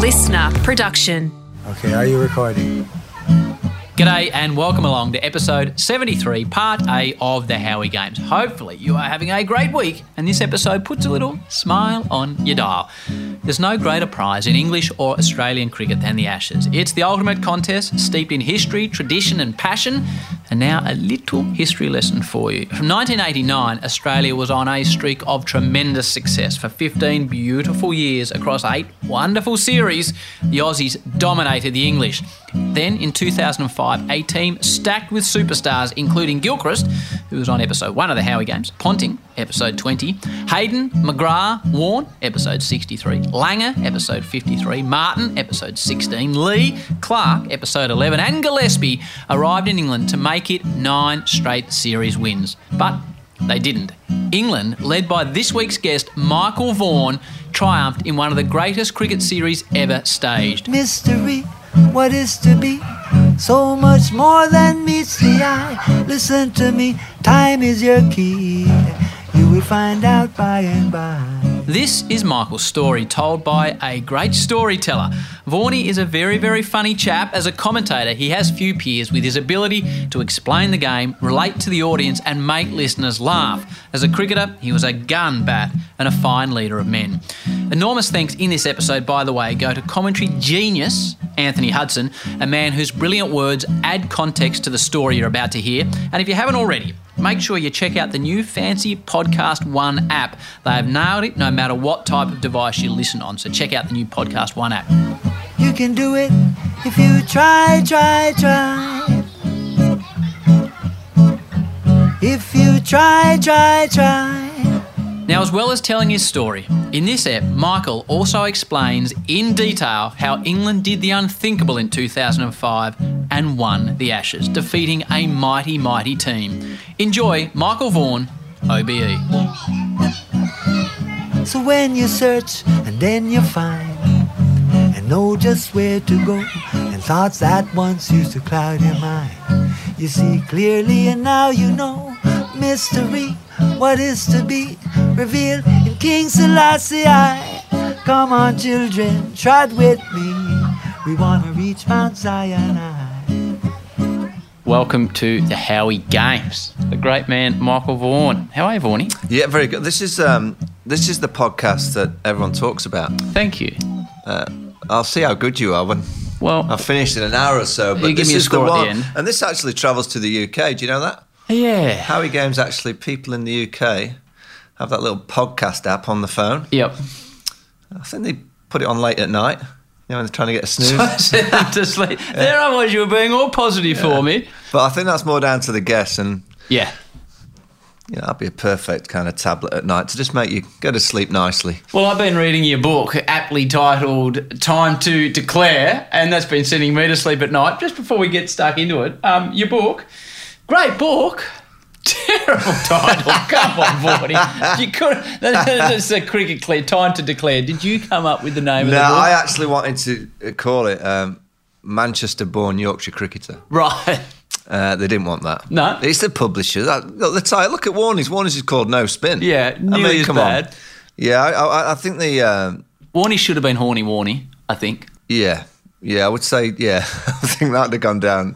listener production. Okay, are you recording? G'day and welcome along to episode 73, part A of the Howie Games. Hopefully, you are having a great week and this episode puts a little smile on your dial. There's no greater prize in English or Australian cricket than the Ashes. It's the ultimate contest steeped in history, tradition, and passion. And now, a little history lesson for you. From 1989, Australia was on a streak of tremendous success. For 15 beautiful years across eight wonderful series, the Aussies dominated the English. Then in 2005, a team stacked with superstars, including Gilchrist, who was on episode 1 of the Howie Games, Ponting, episode 20, Hayden, McGrath, Warne, episode 63, Langer, episode 53, Martyn, episode 16, Lee, Clarke, episode 11, and Gillespie arrived in England to make it nine straight series wins. But they didn't. England, led by this week's guest, Michael Vaughan, triumphed in one of the greatest cricket series ever staged. mystery. What is to be? So much more than meets the eye. Listen to me, time is your key. You will find out by and by. This is Michael's story, told by a great storyteller. Vaughnie is a very, very funny chap. As a commentator, he has few peers with his ability to explain the game, relate to the audience, and make listeners laugh. As a cricketer, he was a gun bat and a fine leader of men. Enormous thanks in this episode, by the way, go to commentary genius Anthony Hudson, a man whose brilliant words add context to the story you're about to hear. And if you haven't already, make sure you check out the new fancy Podcast One app. They have nailed it no matter what type of device you listen on. So check out the new Podcast One app. You can do it if you try, try, try. If you try, try, try. Now, as well as telling his story, in this ep, Michael also explains in detail how England did the unthinkable in 2005 and won the Ashes, defeating a mighty, mighty team. Enjoy Michael Vaughan. OBE. So when you search and then you find and know just where to go and thoughts that once used to cloud your mind, you see clearly and now you know mystery. What is to be revealed in King Selassie? Come on, children, trot with me. We wanna reach Mount Zion. Welcome to the Howie Games. The great man, Michael Vaughan. How are you, Vaughnie? Yeah, very good. This is um, this is the podcast that everyone talks about. Thank you. I'll see how good you are when Well, I've finished in an hour or so. But You give this me a is score the at the one, end. and this actually travels to the UK. Do you know that? Yeah. Howie Games actually, people in the UK have that little podcast app on the phone. Yep. I think they put it on late at night. You know, when they're trying to get a snooze. to sleep. There I was, you were being all positive for me. but I think that's more down to the guests, and Yeah. you know, that'd be a perfect kind of tablet at night to just make you go to sleep nicely. Well, I've been reading your book, aptly titled Time to Declare, and that's been sending me to sleep at night. Just before we get stuck into it, um, your book, great book. Terrible title. Come on, Vorty. You could. That's a cricket clear. Time to declare. Did you come up with the name No, of the book? I actually wanted to call it um, Manchester-born Yorkshire cricketer. right. Uh, they didn't want that. No. it's the publisher. That, look, the title. Look at Warnie's. Warnie's is called No Spin. Yeah, I nearly mean, as come bad. on. Yeah, I, I, I think the um, Warney should have been Horny Warnie. I think. yeah, yeah. I would say yeah. I think that'd have gone down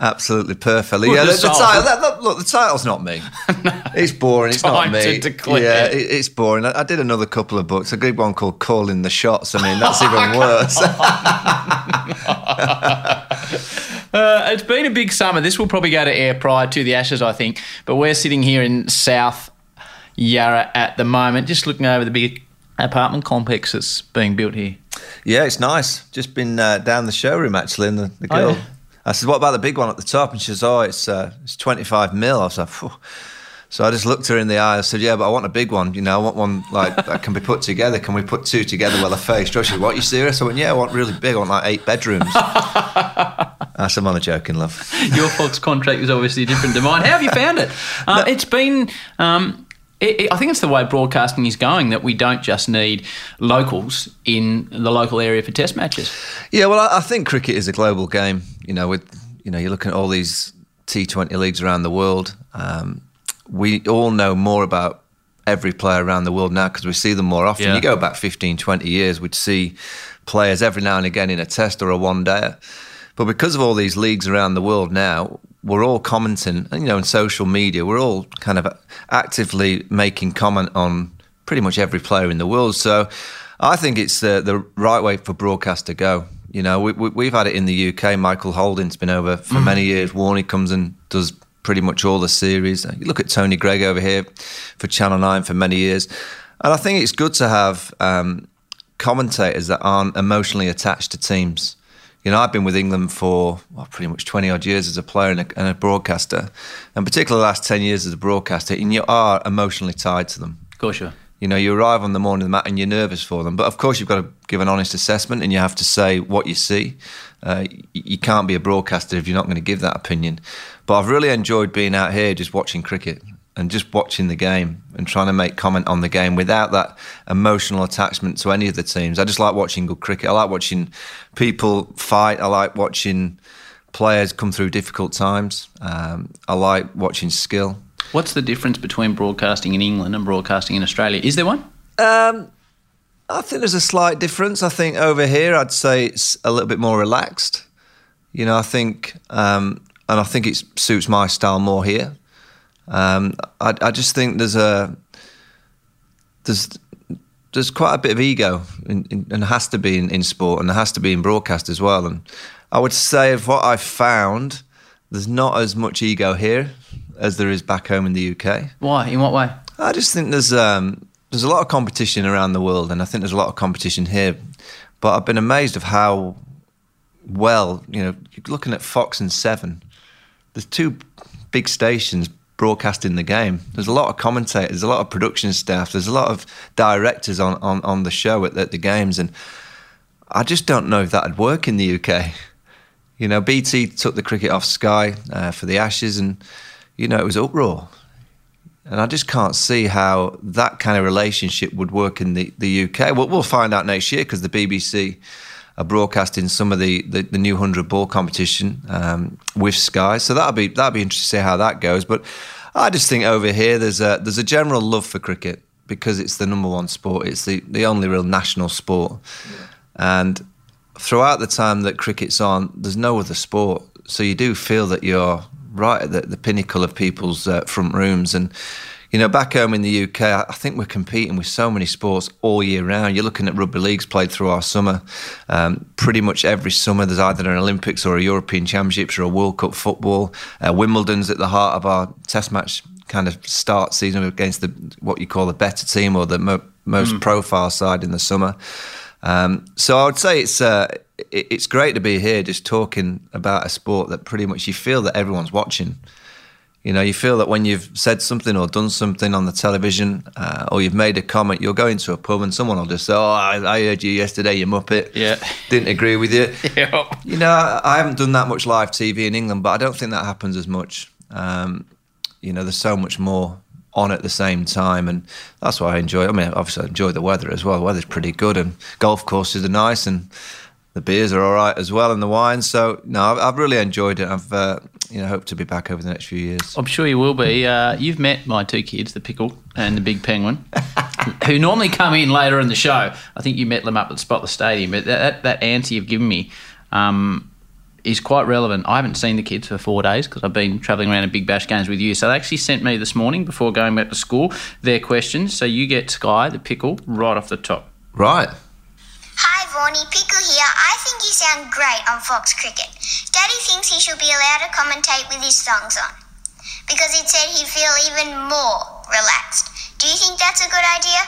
absolutely perfectly. Would yeah, the, the title. That, that- look, the title's not me. It's boring. It's Time not me. Yeah, it, it's boring. I, I did another couple of books. I did one called Calling the Shots. I mean, that's even worse. Uh, it's been a big summer. This will probably go to air prior to the Ashes, I think. But we're sitting here in South Yarra at the moment, just looking over the big apartment complex that's being built here. Yeah, it's nice. Just been uh, down the showroom actually, and the, the Oh, girl. yeah? I said, "What about the big one at the top?" And she says, "Oh, it's uh, it's twenty five mil." I was like, Phew. So I just looked her in the eye. I said, "Yeah, but I want a big one. You know, I want one like that can be put together. Can we put two together well a face?" She said, "What? You serious?" I went, "Yeah, I want really big. I want like eight bedrooms." I said, "I'm only joking, love." Your folks' contract is obviously different to mine. How have you found it? Uh, It's been. Um, it, it- I think it's the way broadcasting is going that we don't just need locals in the local area for test matches. Yeah, well, I, I think cricket is a global game. You know, with you know, you're looking at all these T20 leagues around the world. Um, we all know more about every player around the world now because we see them more often. Yeah. You go back 15, 20 years, we'd see players every now and again in a test or a one day. But because of all these leagues around the world now, we're all commenting, you know, in social media, we're all kind of actively making comment on pretty much every player in the world. So I think it's the, the right way for broadcast to go. You know, we, we, have had it in the UK. Michael Holding's been over for mm. many years. Warney comes and does pretty much all the series. You look at Tony Greig over here for Channel 9 for many years. And I think it's good to have um, commentators that aren't emotionally attached to teams you know, I've been with England for well, pretty much 20 odd years as a player and a, and a, broadcaster, and particularly the last 10 years as a broadcaster, and you are emotionally tied to them. Of course, you are. You know, you arrive on the morning of the match and you're nervous for them. But of course, you've got to give an honest assessment and you have to say what you see. Uh, you can't be a broadcaster if you're not going to give that opinion. But I've really enjoyed being out here just watching cricket and just watching the game and trying to make comment on the game without that emotional attachment to any of the teams. I just like watching good cricket. I like watching people fight. I like watching players come through difficult times. Um, I like watching skill. What's the difference between broadcasting in England and broadcasting in Australia? Is there one? Um, I think there's a slight difference. I think over here, I'd say it's a little bit more relaxed. You know, I think, um, and I think it suits my style more here. Um, I, I, just think there's a there's there's quite a bit of ego, in, in, and has to be in, in sport, and there has to be in broadcast as well. And I would say, of what I've found, there's not as much ego here as there is back home in the UK. Why? In what way? I just think there's um, there's a lot of competition around the world, and I think there's a lot of competition here. But I've been amazed of how well, you know, looking at Fox and Seven, there's two big stations broadcasting the game. There's a lot of commentators, there's a lot of production staff, there's a lot of directors on, on, on the show at, at the games, and I just don't know if that'd work in the UK. You know, BT took the cricket off Sky uh, for the Ashes, and you know it was uproar. And I just can't see how that kind of relationship would work in the, the UK. Well, we'll find out next year because the BBC are broadcasting some of the, the, the new 100 ball competition um, with Sky. So that'll be, that'll be interesting to see how that goes. But I just think over here there's a, there's a general love for cricket because it's the number one sport. It's the, the only real national sport. Yeah. And throughout the time that cricket's on, there's no other sport. So you do feel that you're right at the, the pinnacle of people's uh, front rooms. And, you know, back home in the UK, I think we're competing with so many sports all year round. You're looking at rugby leagues played through our summer. Um, pretty much every summer, there's either an Olympics or a European Championships or a World Cup football. Uh, Wimbledon's at the heart of our Test match kind of start season against the what you call the better team or the mo- most mm. profile side in the summer. Um, so I would say it's uh, it's great to be here, just talking about a sport that pretty much you feel that everyone's watching. You know, you feel that when you've said something or done something on the television, uh, or you've made a comment, you'll go into a pub and someone will just say, "Oh, I, I heard you yesterday, you muppet." Yeah, didn't agree with you. yeah. You know, I, I, haven't done that much live TV in England, but I don't think that happens as much. Um, you know, there's so much more on at the same time, and that's why I enjoy. I mean, obviously, I enjoy the weather as well. The weather's pretty good, and golf courses are nice, and the beers are all right as well, and the wine. So no, I've, I've really enjoyed it. I've uh, you know hope to be back over the next few years. I'm sure you will be. Uh, you've met my two kids, the pickle and the big penguin, who normally come in later in the show. I think you met them up at the Spot the Stadium, but that, that, that answer you've given me. Um, is quite relevant. I haven't seen the kids for four days because I've been travelling around in Big Bash games with you. So they actually sent me this morning before going back to school their questions. So you get Sky, the pickle, right off the top. Right. Hi, Vaughnie. Pickle here. I think you sound great on Fox Cricket. Daddy thinks he should be allowed to commentate with his songs on because it said he'd feel even more relaxed. Do you think that's a good idea?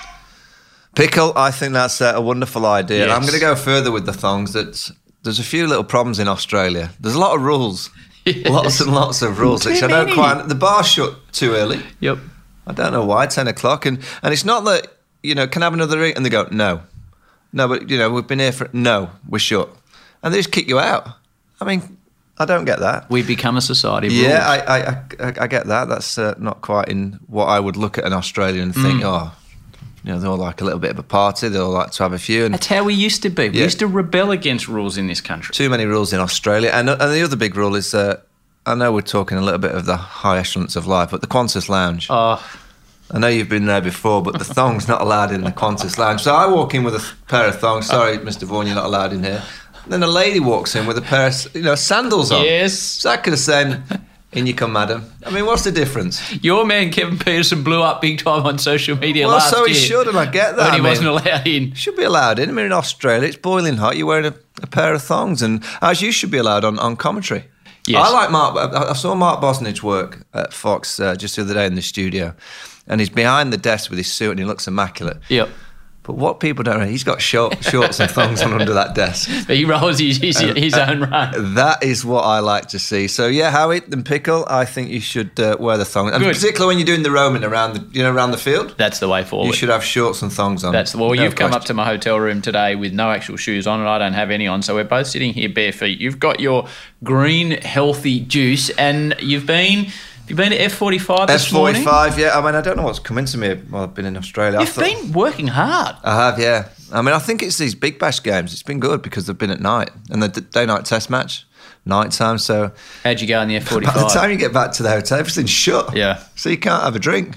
Pickle, I think that's a wonderful idea. Yes. I'm going to go further with the thongs. That there's a few little problems in Australia. There's a lot of rules, yes. lots and lots of rules, which I don't quite. The bar shut too early. Yep. I don't know why ten o'clock, and and it's not that you know can I have another drink, and they go no, no, but you know we've been here for no, we're shut, and they just kick you out. I mean, I don't get that. We've become a society. yeah, I, I, I, I, get that. That's uh, not quite in what I would look at an Australian and think, mm. oh, you know, they all like a little bit of a party. They all like to have a few. And That's how we used to be. We yeah. used to rebel against rules in this country. Too many rules in Australia. And, and the other big rule is, uh, I know we're talking a little bit of the high echelons of life, but the Qantas Lounge. Oh. I know you've been there before, but the thong's not allowed in the Qantas lounge. So I walk in with a pair of thongs. Sorry, Mr. Vaughan, you're not allowed in here. Then a lady walks in with a pair of you know sandals on. Yes. that could have same. In you come, madam. I mean, what's the difference? Your man Kevin Pietersen blew up big time on social media. Well, last so he should, and I get that. When he I mean- wasn't allowed in. should be allowed in. I mean, in Australia, it's boiling hot. You're wearing a, a pair of thongs, and as you should be allowed on, on commentary. Yes. I like Mark. I I saw Mark Bosnich work at Fox uh, just the other day in the studio, and he's behind the desk with his suit, and he looks immaculate. Yep. But what people don't know, he's got short, shorts and thongs on under that desk. But he rolls his, his, his own run. That is what I like to see. So yeah, Howie and Pickle, I think you should uh, wear the thong, and Good. particularly when you're doing the roaming around the, you know, around the field. That's the way forward. You should have shorts and thongs on. That's well. No you've come up to my hotel room today with no actual shoes on, and I don't have any on. So we're both sitting here bare feet. You've got your green healthy juice, and you've been you've been to F forty five this morning. F45, yeah. I mean, I don't know what's come into me while I've been in Australia. You've thought- been working hard. I have, yeah. I mean, I think it's these Big Bash games. It's been good because they've been at night and the d- day night test match, night time. So How'd you go in the F45? by the time you get back to the hotel, everything's shut. Yeah. So you can't have a drink.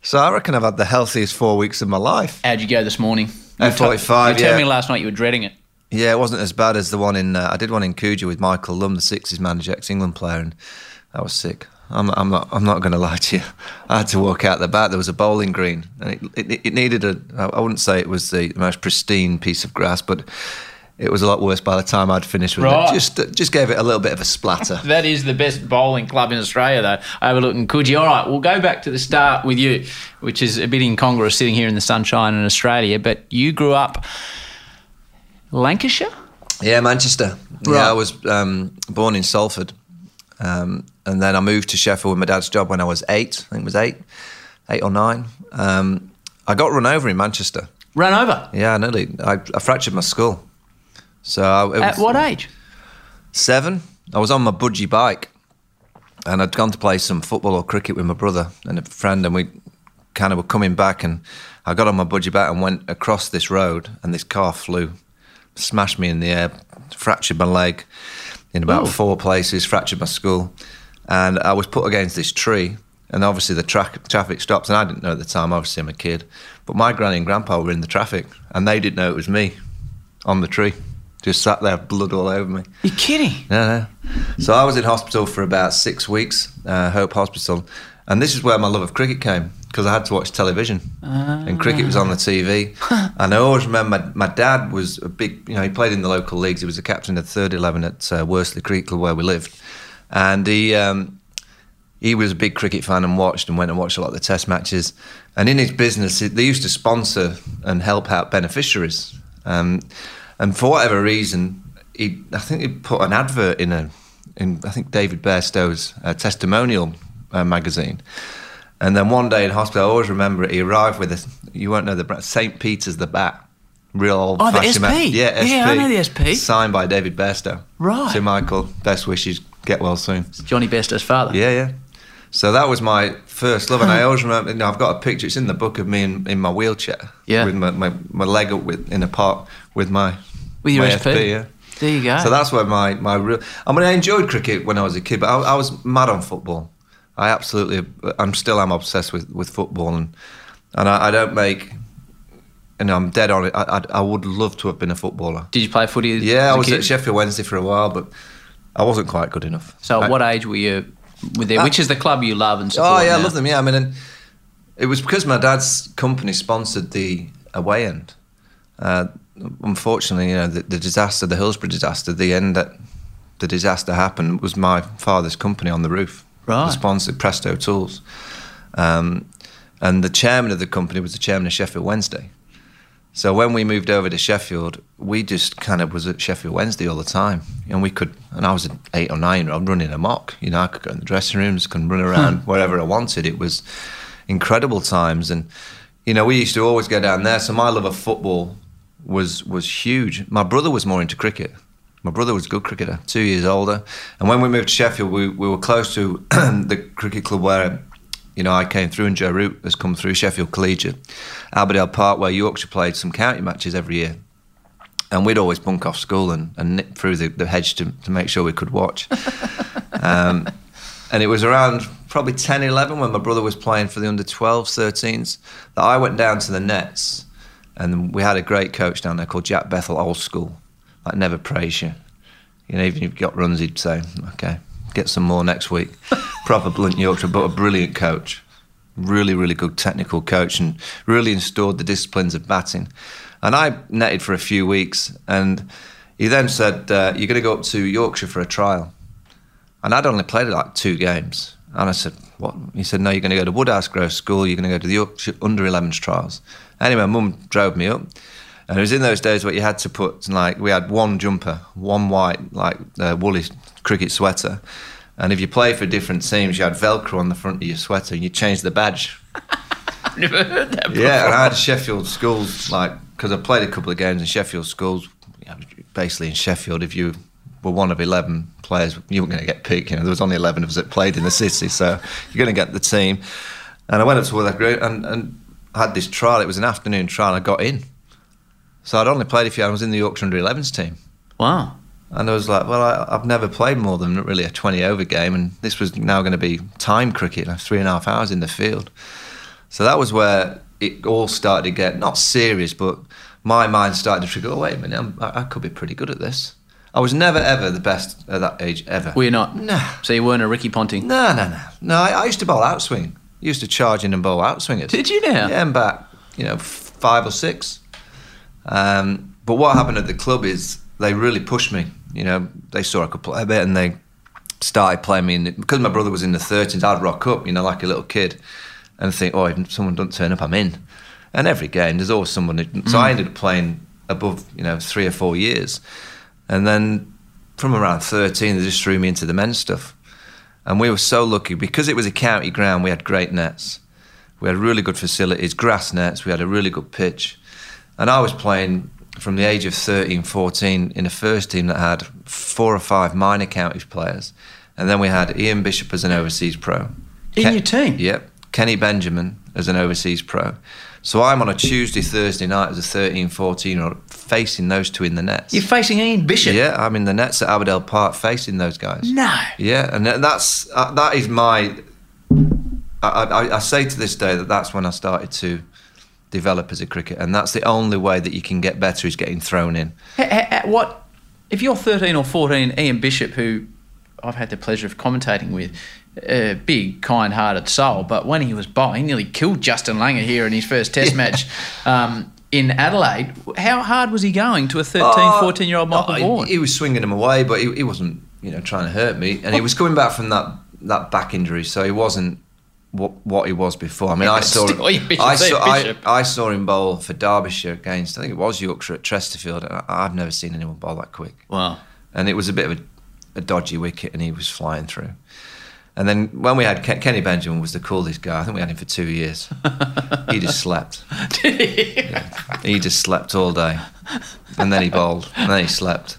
So I reckon I've had the healthiest four weeks of my life. How'd you go this morning? You F45, told- You told yeah. me last night you were dreading it. Yeah, it wasn't as bad as the one in. Uh, I did one in Coogee with Michael Lumb, the Sixers manager, ex-England player, and that was sick. I'm, I'm not. I'm not going to lie to you. I had to walk out the back. There was a bowling green, and it, it, it needed a. I wouldn't say it was the most pristine piece of grass, but it was a lot worse by the time I'd finished with Right. it. Just, just gave it a little bit of a splatter. That is the best bowling club in Australia, though. Overlooking Coogee. All right, we'll go back to the start with you, which is a bit incongruous sitting here in the sunshine in Australia. But you grew up Lancashire. Yeah, Manchester. Right. Yeah, I was um, born in Salford, um, and then I moved to Sheffield with my dad's job when I was eight. I think it was eight, eight or nine. Um, I got run over in Manchester. Run over. Yeah, nearly. I, I fractured my skull. So I, it At what age? Seven. I was on my budgie bike, and I'd gone to play some football or cricket with my brother and a friend, and we kind of were coming back, and I got on my budgie bike and went across this road, and this car flew, smashed me in the air, fractured my leg in about four places, fractured my skull, and I was put against this tree. And obviously the tra- traffic stopped, and I didn't know at the time. Obviously, I'm a kid, but my granny and grandpa were in the traffic, and they didn't know it was me on the tree, just sat there, blood all over me. You're kidding. No, no. So I was in hospital for about six weeks, uh, Hope Hospital, and this is where my love of cricket came because I had to watch television, and cricket was on the TV. and I always remember my, my dad was a big, you know, he played in the local leagues. He was the captain of the third eleven at uh, Worsley Cricket Club where we lived, and he. Um, he was a big cricket fan and watched and went and watched a lot of the test matches. And in his business, they used to sponsor and help out beneficiaries. Um, and for whatever reason, he, I think he put an advert in a, in I think David Bairstow's uh, testimonial uh, magazine. And then one day in hospital, I always remember it. He arrived with a, you won't know the brand, St. Peter's the bat, real old. Oh, the SP? bat. Yeah, SP. Yeah, I know the SP. Signed by David Bairstow. Right. So Michael, best wishes, get well soon. Jonny Bairstow's father. Yeah, yeah. So that was my first love, and I always remember. You know, I've got a picture. It's in the book of me in, in my wheelchair. Yeah. With my, my, my leg up with in a park with my With your my SP. yeah. There you go. So that's where my my real. I mean, I enjoyed cricket when I was a kid, but I, I was mad on football. I absolutely, I'm still am obsessed with, with football, and and I, I don't make. Know, I'm dead on it. I, I, I would love to have been a footballer. Did you play footy? Yeah, I was kid? at Sheffield Wednesday for a while, but I wasn't quite good enough. So, I- what age were you with there? Uh, Which is the club you love and support? Oh yeah, I love them. Yeah, I mean, and it was because my dad's company sponsored the away end. Uh, unfortunately, you know, the, the disaster, the Hillsborough disaster, the end that the disaster happened was my father's company on the roof. Right. The sponsor Presto Tools, um, and the chairman of the company was the chairman of Sheffield Wednesday. So when we moved over to Sheffield, we just kind of was at Sheffield Wednesday all the time, and we could. And I was an eight or nine year old running amok. You know, I could go in the dressing rooms, could run around wherever I wanted. It was incredible times, and you know, we used to always go down there. So my love of football was was huge. My brother was more into cricket. My brother was a good cricketer, two years older. And when we moved to Sheffield, we, we were close to the cricket club where, you know, I came through and Joe Root has come through, Sheffield Collegiate, Abbeydale Park, where Yorkshire played some county matches every year. And we'd always bunk off school and, and nip through the, the hedge to, to make sure we could watch. um, and it was around probably 10, 11 when my brother was playing for the under 12s, 13s, that I went down to the nets and we had a great coach down there called Jack Bethel, old school, like never praise you. You know, even if you've got runs, he'd say, okay, get some more next week. Proper blunt Yorkshire, but a brilliant coach. Really, really good technical coach and really installed the disciplines of batting. And I netted for a few weeks and he then said, uh, you're going to go up to Yorkshire for a trial. And I'd only played like two games. And I said, What? He said, No, you're going to go to Woodhouse Grove School, you're going to go to the Yorkshire under 11s trials. Anyway, mum drove me up. And it was in those days where you had to put, like, we had one jumper, one white, like, uh, woolly cricket sweater. And if you play for different teams, you had Velcro on the front of your sweater and you changed the badge. I've never heard that before. Yeah, and I had Sheffield schools, like, because I played a couple of games in Sheffield schools. Basically, in Sheffield, if you were one of 11 players, you weren't going to get picked. You know, there was only 11 of us that played in the city, so you're going to get the team. And I went up to Woodhouse Grove and, and had this trial. It was an afternoon trial, I got in. So I'd only played a few. I was in the Yorkshire under 11s team. Wow. And I was like, well, I, I've never played more than really a 20 over game. And this was now going to be time cricket, like three and a half hours in the field. So that was where it all started to get not serious, but my mind started to trigger, oh, wait a minute, I'm, I, I could be pretty good at this. I was never, ever the best at that age, ever. Were you not? No. So you weren't a Ricky Ponting? No, no, no. No, I, I used to bowl outswing. used to charge in and bowl outswingers. Did you now? Yeah, and back, you know, five or six. Um, but what happened at the club is they really pushed me. You know, they saw I could play a bit and they started playing me. In the, because my brother was in the 13s, I'd rock up, you know, like a little kid and think, oh, if someone doesn't turn up, I'm in. And every game, there's always someone. Who, so I ended up playing above, you know, three or four years. And then from around 13, they just threw me into the men's stuff. And we were so lucky because it was a county ground, we had great nets. We had really good facilities, grass nets, we had a really good pitch. And I was playing from the age of 13, 14 in a first team that had four or five minor county players. And then we had Ian Bishop as an overseas pro. In Ken- your team? Yep. Kenny Benjamin as an overseas pro. So I'm on a Tuesday, Thursday night as a 13, 14 year old facing those two in the nets. You're facing Ian Bishop? Yeah, I'm in the nets at Abbeydale Park facing those guys. No. Yeah, and that's uh, that is my. I, I, I say to this day that that's when I started to develop as a cricketer, and that's the only way that you can get better is getting thrown in. What if you're 13 or 14? Ian Bishop, who I've had the pleasure of commentating with, a big, kind-hearted soul, but when he was bowling, he nearly killed Justin Langer here in his first Test match um, in Adelaide. How hard was he going to a 13, 14 year old Michael Oh, he- Vaughan? He, was swinging him away, but he, he wasn't, you know, trying to hurt me. And he was coming back from that that back injury, so he wasn't what what he was before. I mean, I saw still, I saw I, I saw him bowl for Derbyshire against I think it was Yorkshire at Chesterfield. and I, I've never seen anyone bowl that quick. wow. and it was a bit of a, a dodgy wicket, and he was flying through. And then when we had Ken, Kenny Benjamin was the coolest guy. I think we had him for two years. he just slept. He just slept all day, and then he bowled, and then he slept,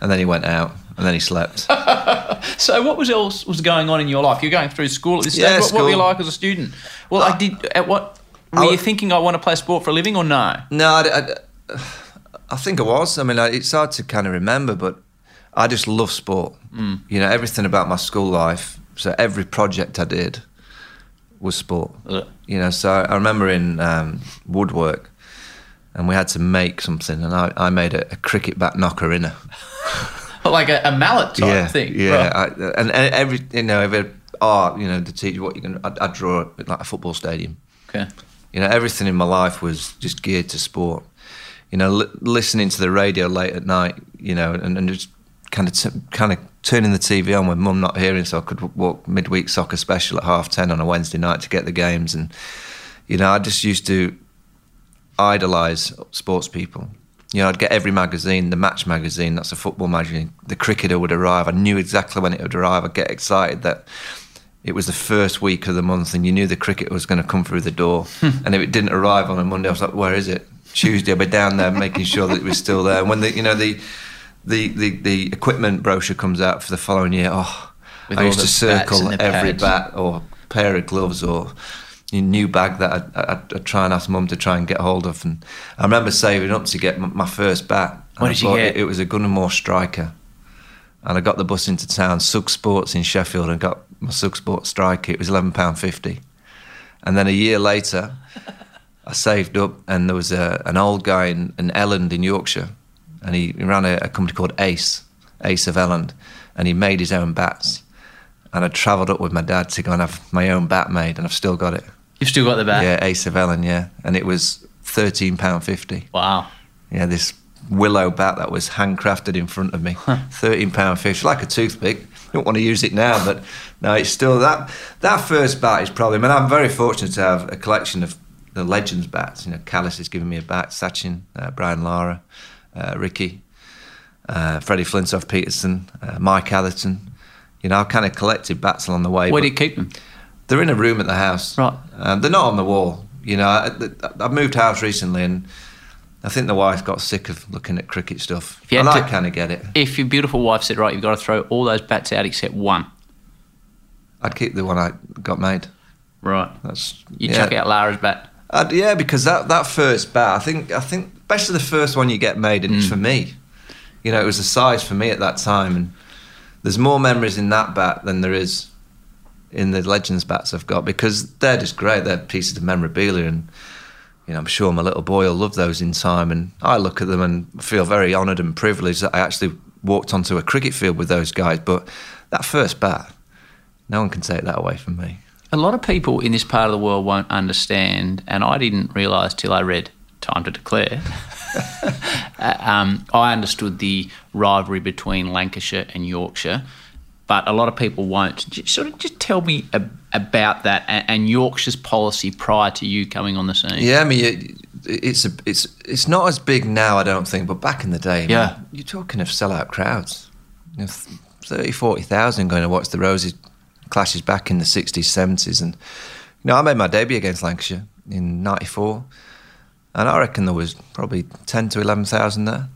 and then he went out, and then he slept. So, what was else was going on in your life? You're going through school at this stage. Yeah, what, what were you like as a student? Well, I did. At what were I you thinking? I want to play sport for a living, or no? No, I, I, I think I was. I mean, I, it's hard to kind of remember, but I just love sport. You know, everything about my school life. So every project I did was sport. You know, so I remember in um, woodwork, and we had to make something, and I, I made a, a cricket bat knocker inner. Like a, a mallet type yeah, thing. Yeah, I, and, and every you know, every art, you know, the teacher what you can. I, I draw it like a football stadium. Okay. You know, everything in my life was just geared to sport. You know, li- listening to the radio late at night, you know, and, and just kind of t- kind of turning the TV on when mum not hearing, so I could w- walk midweek soccer special at half ten on a Wednesday night to get the games. And you know, I just used to idolise sports people. You know, I'd get every magazine, the Match magazine, that's a football magazine. The cricketer would arrive. I knew exactly when it would arrive. I'd get excited that it was the first week of the month and you knew the cricket was going to come through the door. and if it didn't arrive on a Monday, I was like, where is it? Tuesday, I'd be down there making sure that it was still there. And when the, you know, the, the, the, the equipment brochure comes out for the following year, oh, With I used to circle every bat or pair of gloves or new bag that I'd, I'd, I'd try and ask mum to try and get hold of. And I remember saving up to get my first bat. What did you get? It, it was a Gunn & Moore Striker. and I got the bus into town, Sugg Sports in Sheffield, and got my Sugg Sports striker. It was eleven pound fifty, and then a year later, I saved up, and there was a, an old guy in, in Elland in Yorkshire, and he, he ran a, a company called Ace, Ace of Elland, and he made his own bats. And I travelled up with my dad to go and have my own bat made, and I've still got it. You've still got the bat. Yeah, Ace of Elland, yeah, and it was thirteen pound fifty. Wow. Yeah, this willow bat that was handcrafted in front of me, thirteen pound fifty, like a toothpick. Don't want to use it now, but no, it's still that. That first bat is probably. I mean, I'm very fortunate to have a collection of the legends bats. You know, Kallis has given me a bat, Sachin, uh, Brian Lara, uh, Ricky, uh, Freddie Flintoff Pietersen, uh, Mike Atherton. You know, I've kind of collected bats along the way. Where do you keep them? they're in a room at the house. Right. Um, they're not on the wall. You know, I, I've moved house recently, and I think the wife got sick of looking at cricket stuff, If you and had I to- kind of get it. If your beautiful wife said, right, you've got to throw all those bats out except one. I'd keep the one I got made. Right. That's You yeah. chuck out Lara's bat. I'd, yeah, because that, that first bat, I think, I think, especially the first one you get made, and Mm. it's for me. You know, it was the size for me at that time, and there's more memories in that bat than there is in the Legends bats I've got because they're just great. They're pieces of memorabilia, and you know, I'm sure my little boy will love those in time. And I look at them and feel very honoured and privileged that I actually walked onto a cricket field with those guys. But that first bat, no one can take that away from me. A lot of people in this part of the world won't understand, and I didn't realise till I read Time to Declare. Um, I understood the rivalry between Lancashire and Yorkshire, but a lot of people won't. Just, sort of just tell me ab- about that and, and Yorkshire's policy prior to you coming on the scene. Yeah, I mean, it- it's a, it's it's not as big now, I don't think, but back in the day, man, Yeah. you're talking of sellout crowds, you know, 30, 40,000 going to watch the Roses clashes back in the 60s, 70s, and you know, I made my debut against Lancashire in '94, and I reckon there was probably 10 to 11,000 there.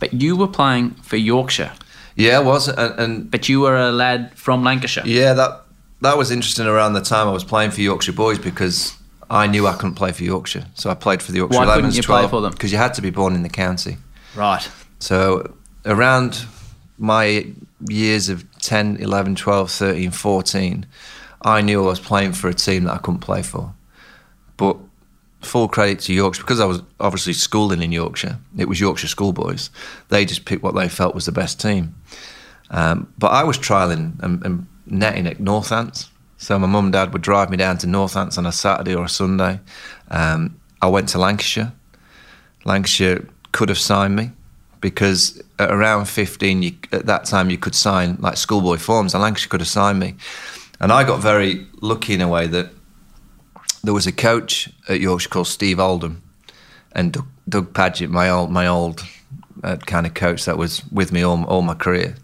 But you were playing for Yorkshire, Yeah, it was, and, and but you were a lad from Lancashire. Yeah, that that was interesting around the time I was playing for Yorkshire Boys because I knew I couldn't play for Yorkshire, so I played for the Yorkshire Why couldn't 11s you play for them? Because you had to be born in the county. Right. So around my years of 10, 11, 12, 13, 14, I knew I was playing for a team that I couldn't play for. But full credit to Yorkshire, because I was obviously schooling in Yorkshire, it was Yorkshire schoolboys. They just picked what they felt was the best team. Um, but I was trialling and, and netting at Northants. So my mum and dad would drive me down to Northants on a Saturday or a Sunday. Um, I went to Lancashire. Lancashire could have signed me because at around 15, you, at that time, you could sign like schoolboy forms, and Lancashire could have signed me. And I got very lucky in a way that there was a coach at Yorkshire called Steve Oldham and Doug, Doug Padgett, my old, my old uh, kind of coach that was with me all, all my career.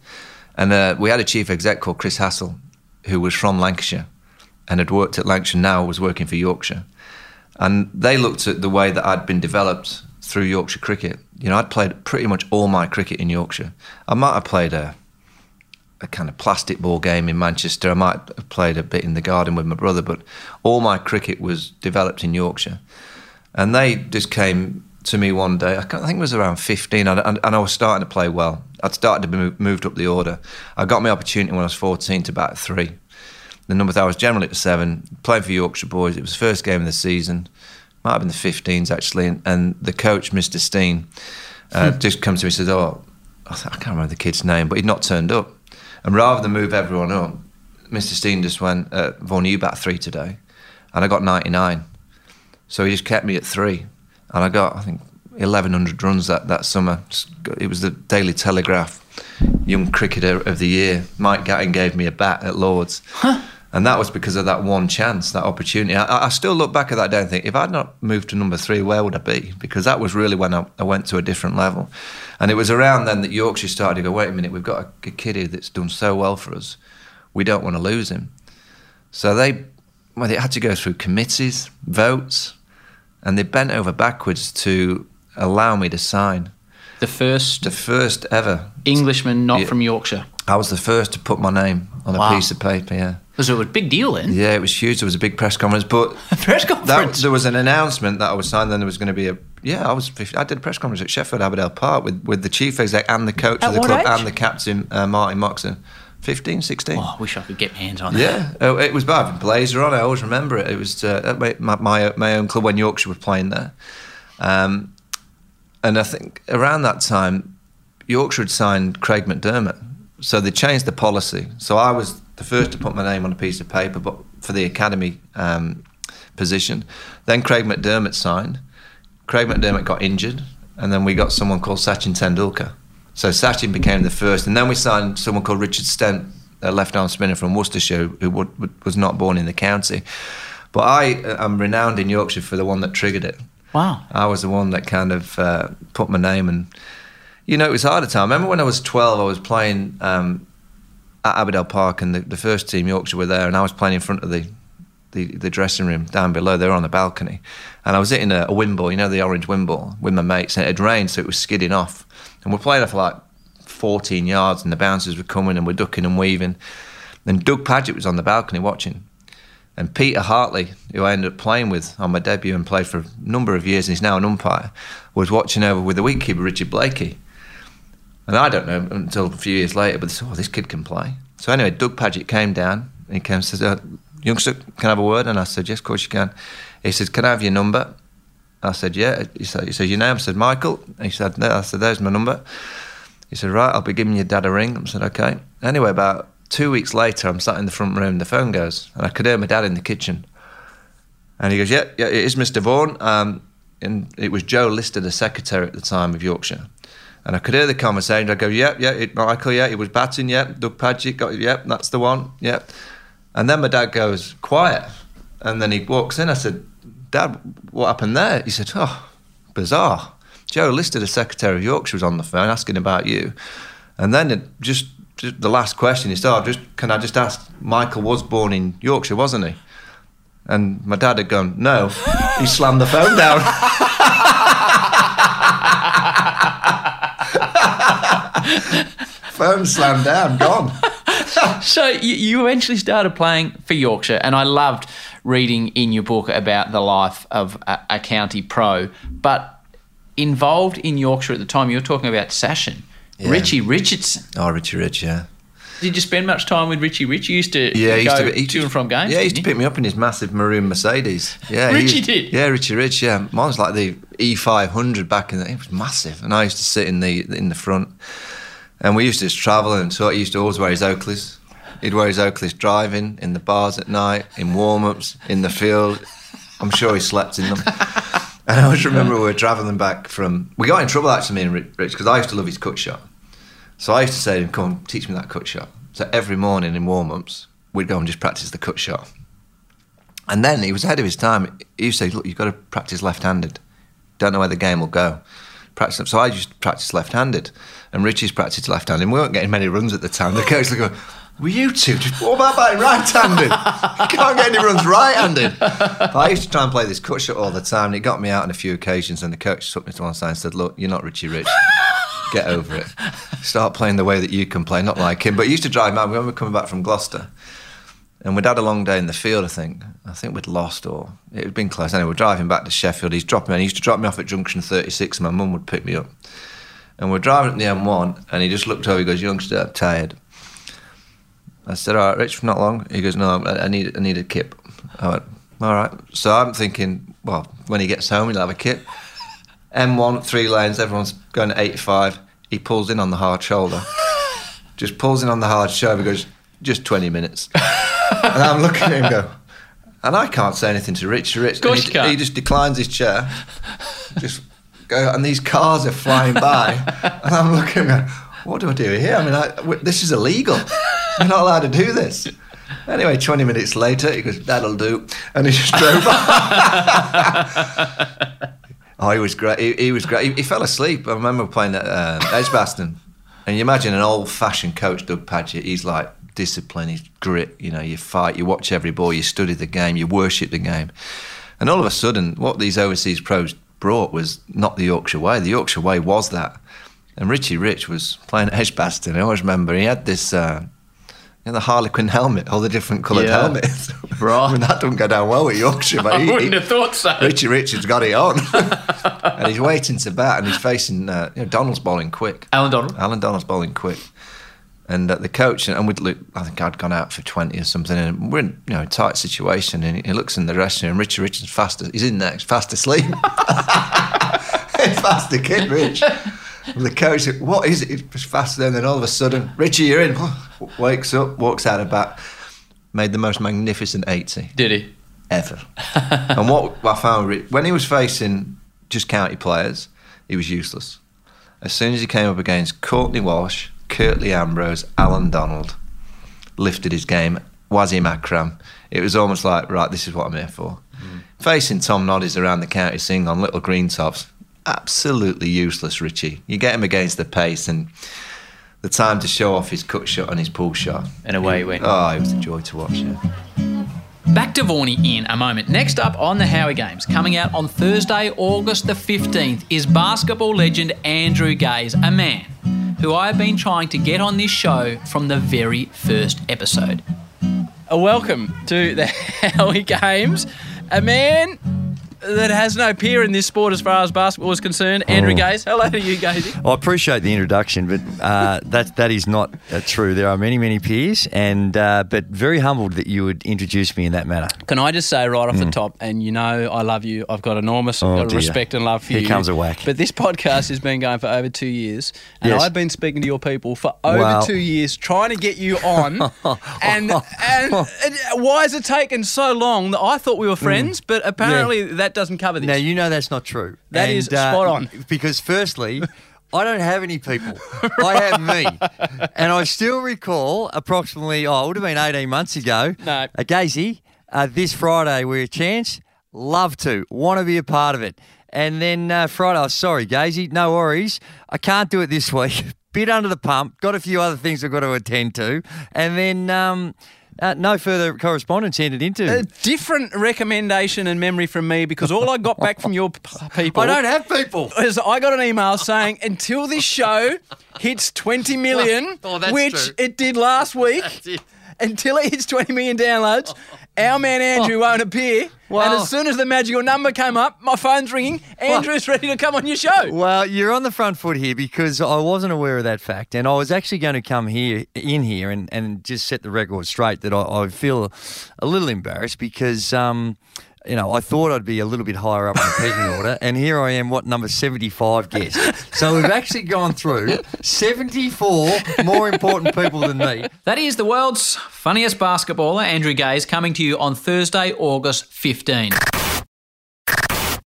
And uh, we had a chief exec called Chris Hassell, who was from Lancashire and had worked at Lancashire now, was working for Yorkshire. And they looked at the way that I'd been developed through Yorkshire cricket. You know, I'd played pretty much all my cricket in Yorkshire. I might have played a, a kind of plastic ball game in Manchester. I might have played a bit in the garden with my brother, but all my cricket was developed in Yorkshire. And they just came to me one day. I I think it was around 15, and, and, and I was starting to play well. I'd started to be mo- moved up the order. I got my opportunity when I was 14 to bat three. The number that I was generally at seven, playing for Yorkshire boys. It was the first game of the season. Might have been the 15s actually. And, and the coach, Mr. Steen, uh, just comes to me and said, "Oh, I th- I can't remember the kid's name, but he'd not turned up." And rather than move everyone up, Mr. Steen just went, uh, "Vaughan, you bat three today," and I got 99. So he just kept me at three, and I got I think 1,100 runs that, that summer. It was the Daily Telegraph Young Cricketer of the Year. Mike Gatting gave me a bat at Lords, and that was because of that one chance, that opportunity. I, I still look back at that day and think, if I'd not moved to number three, where would I be? Because that was really when I, I went to a different level, and it was around then that Yorkshire started to go, wait a minute, we've got a, a kid here that's done so well for us, we don't want to lose him. So they, well, they had to go through committees, votes, and they bent over backwards to allow me to sign. The first The first ever. Englishman not Yeah. from Yorkshire. I was the first to put my name on a piece of paper. Yeah, Because it was a big deal then. yeah, it was huge. There was a big press conference, but Press that, conference. there was an announcement that I was signed. Then there was going to be a yeah, I was. 50, I did a press conference at Sheffield Abbeydale Park with, with the chief exec and the coach At of the club age? and the captain uh, Martin Moxon. 15, 16. Oh, I wish I could get my hands on that. Yeah, oh, it was bad. Blazer on. I always remember it. It was uh, my, my my my own club when Yorkshire were playing there, um, and I think around that time, Yorkshire had signed Craig McDermott, so they changed the policy. So I was the first to put my name on a piece of paper, but for the academy um, position. Then Craig McDermott signed. Craig McDermott got injured, and then we got someone called Sachin Tendulkar. So Sachin became the first, and then we signed someone called Richard Stemp, a left-arm spinner from Worcestershire, who would, would, was not born in the county. But I uh, am renowned in Yorkshire for the one that triggered it. Wow. I was the one that kind of uh, put my name and you know it was hard time. I remember when I was 12 I was playing um, at Abbeydale Park and the, the first team Yorkshire were there and I was playing in front of the, the, the dressing room down below. They were on the balcony. And I was hitting a, a you know the orange wind ball with my mates. And it had rained so it was skidding off. And we're playing off like 14 yards and the bouncers were coming and we're ducking and weaving. And Doug Padgett was on the balcony watching. And Peter Hartley, who I ended up playing with on my debut and played for a number of years, and he's now an umpire, was watching over with the wicketkeeper Richard Blakey. And I don't know until a few years later, but they said, oh, this kid can play. So anyway, Doug Padgett came down and he came and said, uh, youngster, can I have a word? And I said, yes, of course you can. He said, can I have your number? I said, yeah. He said, he said your name? I said, Michael. He said, no. I said, there's my number. He said, right, I'll be giving your dad a ring. I said, okay. Anyway, about two weeks later, I'm sat in the front room, the phone goes, and I could hear my dad in the kitchen. And he goes, yeah, yeah, it is Mr. Vaughan. Um, and it was Joe Lister, the secretary at the time of Yorkshire. And I could hear the conversation. I go, yep, yeah, it, Michael, yeah, he was batting, yep, Doug Padgett, got, yep, that's the one, yep. And then my dad goes, quiet. And then he walks in. I said, Dad, what happened there? He said, oh, bizarre. Joe Lister, the secretary of Yorkshire, was on the phone asking about you. And then it just, just the last question he said, oh, just, can I just ask, Michael was born in Yorkshire, wasn't he? And my dad had gone, no. he slammed the phone down. phone slammed down, gone. So you, you eventually started playing for Yorkshire, and I loved reading in your book about the life of a, a county pro. But involved in Yorkshire at the time, you were talking about Sachin, Yeah. Richie Richardson. Oh, Richie Rich, yeah. Did you spend much time with Richie Rich? You used to Yeah, he go used to, he to and from games. Yeah, he used to pick me up in his massive maroon Mercedes. Yeah, Richie did? Yeah, Richie Rich. Yeah, mine was like the E500 back in the. It was massive, and I used to sit in the in the front, and we used to just travel, and so he used to always wear his Oakleys. He'd wear his Oakleys driving in the bars at night, in warm ups, in the field. I'm sure he slept in them. And I always remember we were travelling back from. We got in trouble actually, me and Rich, because I used to love his cut shot. So I used to say to him, "Come on, teach me that cut shot." So every morning in warm ups, we'd go and just practice the cut shot. And then he was ahead of his time. He used to say, "Look, you've got to practice left-handed. Don't know where the game will go. Practice." So I used to practice left-handed, and Richie's practiced left-handed. And we weren't getting many runs at the time. The coach was going, "Were you two? Just what about batting right-handed? you can't get any runs right-handed." But I used to try and play this cut shot all the time, and it got me out on a few occasions. And the coach took me to one side and said, "Look, you're not Richie Rich." Get over it. Start playing the way that you can play, not like him. But he used to drive mad. We remember coming back from Gloucester, and we'd had a long day in the field, I think. I think we'd lost or it had been close. Anyway, we're driving back to Sheffield. He's dropping me. He used to drop me off at junction 36 and my mum would pick me up. And we're driving up the M1 and he just looked over, he goes, youngster, I'm tired. I said, all right, Rich, not long. He goes, no, I need, I need a kip. I went, all right. So I'm thinking, well, when he gets home, he'll have a kip. M1, three lanes, everyone's going at 85. He pulls in on the hard shoulder. just pulls in on the hard shoulder, he goes, just 20 minutes. and I'm looking at him go, and I can't say anything to Rich. Rich, course he, he just declines his chair. just go, and these cars are flying by, and I'm looking at what do I do here? I mean, I, w- this is illegal. You're not allowed to do this. Anyway, 20 minutes later, he goes, that'll do. And he just drove off. Oh, he was great. He, he was great. He, he fell asleep. I remember playing at uh, Edgbaston, and you imagine an old-fashioned coach, Doug Padgett, He's like discipline, he's grit. You know, you fight, you watch every ball, you study the game, you worship the game, and all of a sudden, what these overseas pros brought was not the Yorkshire way. The Yorkshire way was that, and Richie Rich was playing at Edgbaston. I always remember he had this. Uh, you know, the Harlequin helmet, all the different coloured Yeah. helmets. Right. I mean, that doesn't go down well with Yorkshire, but he'd he- thought so. Richie Richards got it on. and he's waiting to bat and he's facing, uh, you know, Donald's bowling quick. Allan Donald. Allan Donald's bowling quick. And uh, the coach, and we'd look, I think I'd gone out for 20 or something, and we're in you know, a tight situation. And he looks in the dressing room, Richie Richards fast, he's in there, he's fast asleep. he's fast kid, Rich. And the coach said, What is it? He's faster than then all of a sudden, Richie, you're in. Wakes up, walks out of bat, made the most magnificent 80 Did he? ever. and what I found when he was facing just county players, he was useless. As soon as he came up against Courtney Walsh, Curtly Ambrose, Allan Donald, lifted his game. Wasim Akram. It was almost like, right, this is what I'm here for. Hmm. Facing Tom Noddies around the county sing on little green tops, absolutely useless, Richie. You get him against the pace and the time to show off his cut shot and his pull shot. And away he went. Oh, ah, it was a joy to watch, yeah. Back to Vaughany in a moment. Next up on the Howie Games, coming out on Thursday, August the 15th, is basketball legend Andrew Gaze, a man who I have been trying to get on this show from the very first episode. A welcome to the Howie Games, a man that has no peer in this sport as far as basketball is concerned. Andrew Gaze, hello to you, Gazy. I appreciate the introduction, but uh, that that is not uh, true. There are many, many peers, and uh, but very humbled that you would introduce me in that manner. Can I just say right off the top, and you know I love you. I've got enormous Mm. Oh, respect and love for Here you. comes a whack. But this podcast has been going for over two years, and Yes. I've been speaking to your people for over two years, trying to get you on. and, and and why has it taken so long? That I thought we were friends, but apparently that doesn't cover this. Now you know that's not true. That is is spot on. Because firstly. I don't have any people. I have me. And I still recall approximately, oh, it would have been 18 months ago. No. A Gazy, uh, this Friday, we're a chance. Love to. Want to be a part of it. And then uh, Friday, oh, sorry, Gazy, no worries. I can't do it this week. Bit under the pump. Got a few other things I've got to attend to. And then um, uh, no further correspondence entered into. a different recommendation and memory from me because all I got back from your people. I don't have people. is I got an email saying until this show hits 20 million, Oh, that's which true. it did last week, it. until it hits 20 million downloads, our man Andrew won't appear. And as soon as the magical number came up, my phone's ringing. Andrew's ready to come on your show. Well, you're on the front foot here because I wasn't aware of that fact, and I was actually going to come here in here and, and just set the record straight that I, I feel a little embarrassed because. Um, you know, I thought I'd be a little bit higher up in the pecking order, and here I am, what number 75 guest. So we've actually gone through 74 more important people than me. That is the world's funniest basketballer, Andrew Gaze, coming to you on Thursday, August 15.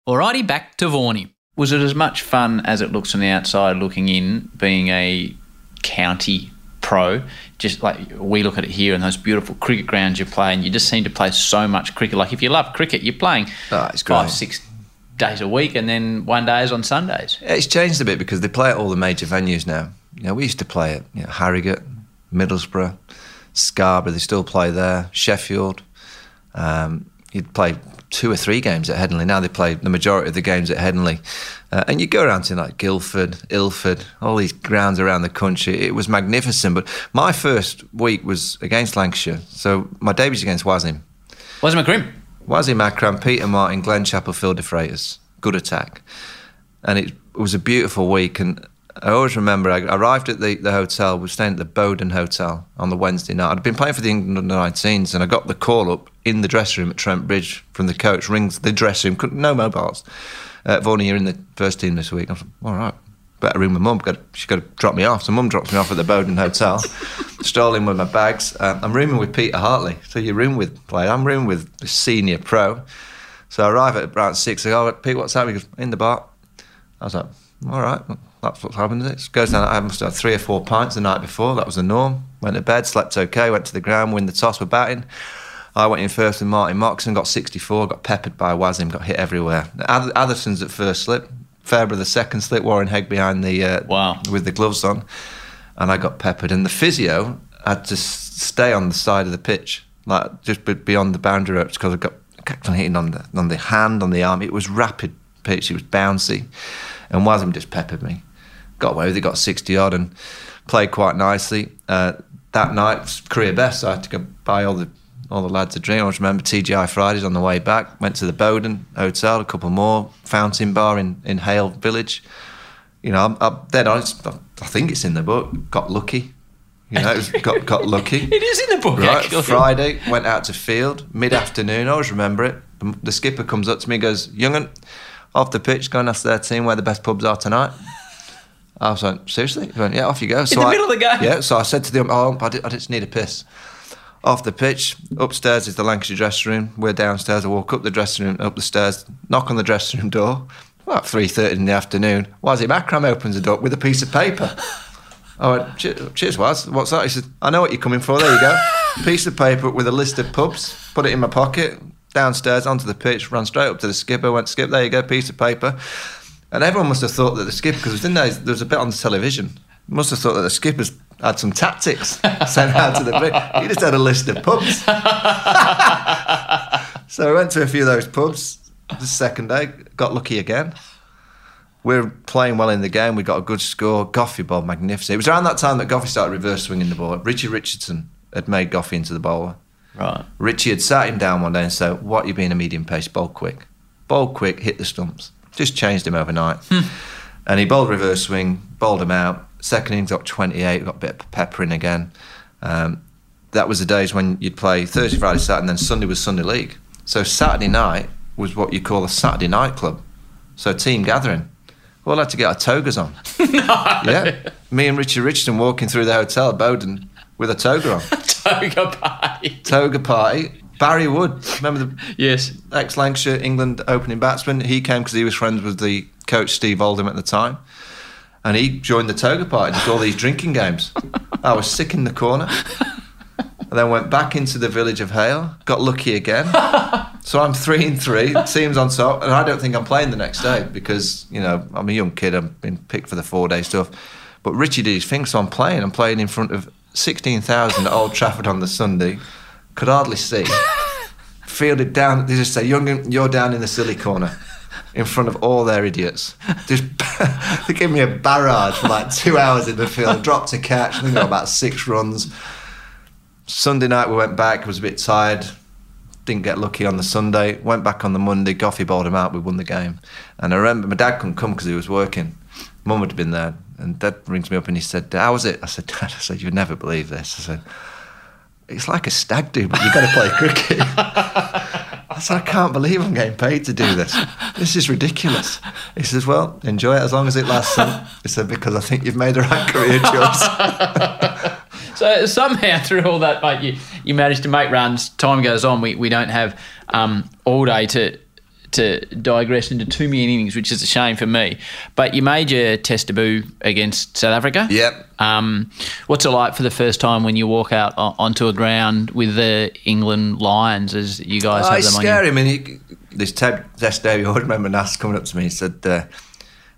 Alrighty, back to Vaughany. Was it as much fun as it looks on the outside looking in, being a county pro? Just like we look at it here in those beautiful cricket grounds you play, and you just seem to play so much cricket. Like if you love cricket, you're playing Oh, five, six days a week, and then one day is on Sundays. Yeah, it's changed a bit because they play at all the major venues now. You know, we used to play at you know, Harrogate, Middlesbrough, Scarborough. They still play there. Sheffield. Um, you'd play two or three games at Headingley. Now they play the majority of the games at Headingley. Uh, and you go around to like Guildford, Ilford, all these grounds around the country. It was magnificent. But my first week was against Lancashire. So my debut's against Wasim. Wasn't McCrim? Wasim Akram, Peter Martin, Glenn Chappell, Phil DeFreitas. Good attack. And it, was a beautiful week. And I always remember I arrived at the, the hotel, we were staying at the Bowdon Hotel on the Wednesday night. I'd been playing for the England under 19s and I got the call up in the dressing room at Trent Bridge from the coach, rings the dressing room, no mobiles. Uh, Vaughan, you're in the first team this week. I was like, all right. Better ring my mum. She's got to drop me off. So mum drops me off at the Bowdon Hotel. Stole in with my bags. Um, I'm rooming with Peter Hartley. So you room with player. I'm rooming with the senior pro. So I arrive at around six. I go, Pete, what's happening? He goes, in the bar. I was like, all right, that's what's happened. It goes down. I must have had three or four pints the night before. That was the norm. Went to bed, slept okay. Went to the ground, win the toss, we're batting. I went in first with Martin Moxon, got 64, got peppered by Wasim, got hit everywhere. Ath- Atherton's at first slip, Fairbrother the second slip, Warren Hegg behind the uh, Wow. with the gloves on, and I got peppered. And the physio had to stay on the side of the pitch, like just beyond the boundary ropes, because I got kept on hitting on the on the hand, on the arm. It was rapid pitch, it was bouncy, and Wasim just peppered me. Got away with it, got 60 odd, and played quite nicely. Uh, that night career best. So I had to go buy all the all the lads a drink. I always remember TGI Fridays on the way back. Went to the Bowdon Hotel, a couple more, Fountain Bar in, in Hale Village. You know, I'm, I'm dead honest. I think it's in the book. Got lucky. You know, it was, got got lucky. It is in the book, Right, actually. Friday went out to field mid afternoon. I always remember it. The, the skipper comes up to me, and goes, "Young'un, off the pitch, go and ask their team where the best pubs are tonight." I was like, "Seriously?" He went, "Yeah, off you go." In the I- middle of the game? Yeah. So I said to them, um, "Oh, I, did, I just need a piss." Off the pitch, upstairs is the Lancashire dressing room. We're downstairs. I walk up the dressing room, up the stairs, knock on the dressing room door. About three thirty in the afternoon. Wasim Akram opens the door with a piece of paper. I went, "Che- cheers, Waz. What's that? He said, I know what you're coming for. There you go. Piece of paper with a list of pubs. Put it in my pocket. Downstairs onto the pitch. Ran straight up to the skipper. Went, skip. There you go. Piece of paper. And everyone must have thought that the skipper, because within days there was a bit on the television. Must have thought that the skippers had some tactics sent out to the pitch. He just had a list of pubs. so I went to a few of those pubs. The second day, got lucky again. We were playing well in the game. We got a good score. Goughy ball, magnificent. It was around that time that Goughy started reverse swinging the ball. Richie Richardson had made Goughy into the bowler. Right. Richie had sat him down one day and said, What you being a medium pace, bowl quick. Bowl quick, hit the stumps. Just changed him overnight. And he bowled reverse swing, bowled him out. Second innings got 28, got a bit of pepper in again. Um, that was the days when you'd play Thursday, Friday, Saturday, and then Sunday was Sunday League. So Saturday night was what you call a Saturday night club. So team gathering. We all had to get our togas on. Yeah. Me and Richard Richardson walking through the hotel at Bowdon with a toga on. Toga party. Toga party. Barry Wood, remember the Yes. ex Lancashire England opening batsman? He came because he was friends with the coach Steve Oldham at the time. And he joined the toga party, did all these drinking games. I was sick in the corner. And then went back into the village of Hale, got lucky again. So I'm three and three, team's on top, and I don't think I'm playing the next day because, you know, I'm a young kid, I've been picked for the four day stuff. But Richie did his thing, so I'm playing. I'm playing in front of 16,000 at Old Trafford on the Sunday. Could hardly see. Fielded down, they just say, Young, you're down in the silly corner in front of all their idiots. Just they give me a barrage for like two hours in the field, dropped a catch, I think got about six runs. Sunday night we went back, was a bit tired, didn't get lucky on the Sunday, went back on the Monday, Goughy bowled him out, we won the game. And I remember my dad couldn't come because he was working. Mum had been there, and dad rings me up and he said, How was it? I said, Dad, I said, You'd never believe this. I said, It's like a stag do, but you've got to play cricket. I said, I can't believe I'm getting paid to do this. This is ridiculous. He says, Well, enjoy it as long as it lasts. son." He said, Because I think you've made the right career choice. So somehow through all that, mate, you, you managed to make runs. Time goes on. We, we don't have um, all day to to digress into too many innings, which is a shame for me. But you made your test debut against South Africa. Yep. Um, what's it like for the first time when you walk out onto a ground with the England Lions as you guys Oh, have it's them scary. on I mean, he, this Ted test day, I remember Nas coming up to me and said, uh,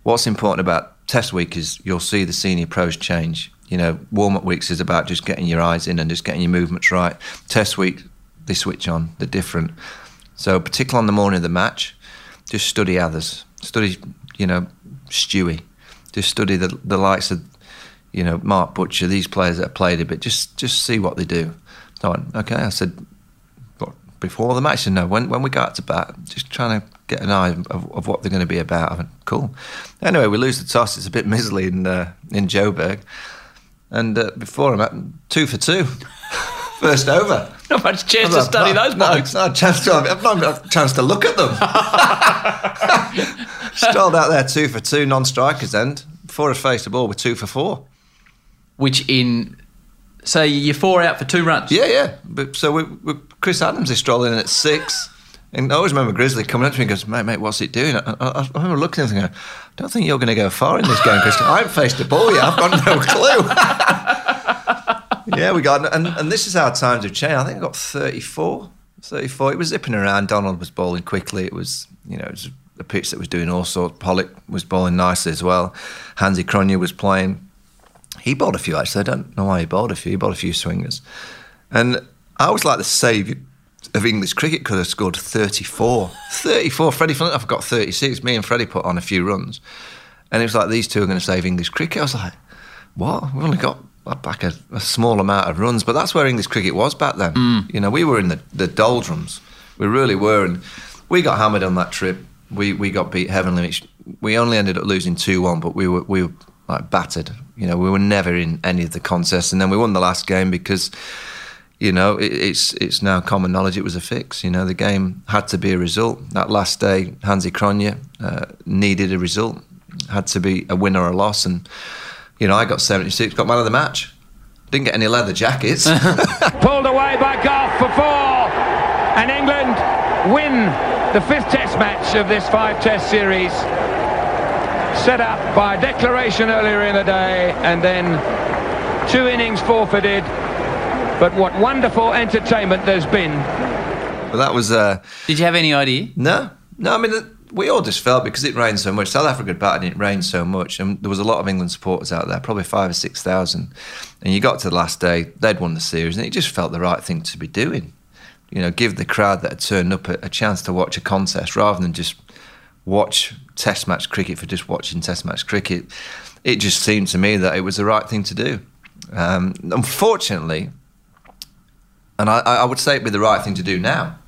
"What's important about test week is you'll see the senior pros change. You know, warm up weeks is about just getting your eyes in and just getting your movements right. Test week, they switch on. They're different. So, particularly on the morning of the match, just study others. Study, you know, Stewie. Just study the the likes of, you know, Mark Butcher. These players that have played a bit. Just just see what they do. So I went, okay. I said, before the match, and no, when when we got to bat, just trying to get an eye of, of what they're going to be about. I went, cool. Anyway, we lose the toss. It's a bit miserly in uh, in Joburg, and uh, before I'm at two for two, first over. Not much chance to study not- those blokes. Not a chance to. I've not got a chance to look at them. Strolled out there two for two, non-strikers end. Before I faced the ball with two for four. Which in so you're four out for two runs. Yeah, yeah. But so we, we, Chris Adams is strolling in at six. And I always remember Grizzly coming up to me and goes, mate, mate, what's it doing? I, I, I remember looking at him and going, I don't think you're going to go far in this game, Chris. I haven't faced a ball yet. I've got no clue. Yeah, we got, and, and this is how times have changed. I think I got 34. 34. It was zipping around. Donald was bowling quickly. It was, you know, it was a pitch that was doing all sorts. Pollock was bowling nicely as well. Hansi Cronje was playing. He bowled a few actually. I don't know why he bowled a few. He bowled a few swingers. And I was like the saviour of English cricket because I scored 34. 34. Freddie Flintoff got 36. Me and Freddie put on a few runs. And it was like, these two are going to save English cricket. I was like, what? We've only got back a, a, small amount of runs, but that's where English cricket was back then. Mm. You know, we were in the, the doldrums. We really were, and we got hammered on that trip. We we got beat heavily. We only ended up losing two one, but we were we were like battered. You know, we were never in any of the contests, and then we won the last game because. You know, it, it's it's now common knowledge it was a fix. You know, the game had to be a result. That last day, Hansi Cronje uh, needed a result, had to be a win or a loss, and you know, I got 76, got man of the match. Didn't get any leather jackets. Pulled away by Garth for four. And England win the fifth test match of this five test series. Set up by declaration earlier in the day and then two innings forfeited. But what wonderful entertainment there's been. Well, that was. Uh, Did you have any idea? No. No, I mean, we all just felt because it rained so much. South Africa had batted and it rained so much, and there was a lot of England supporters out there, probably five or six thousand. And you got to the last day, they'd won the series, and it just felt the right thing to be doing. You know, give the crowd that had turned up a, a chance to watch a contest rather than just watch Test match cricket for just watching Test match cricket. It just seemed to me that it was the right thing to do. Um, unfortunately, and I, I would say it'd be the right thing to do now,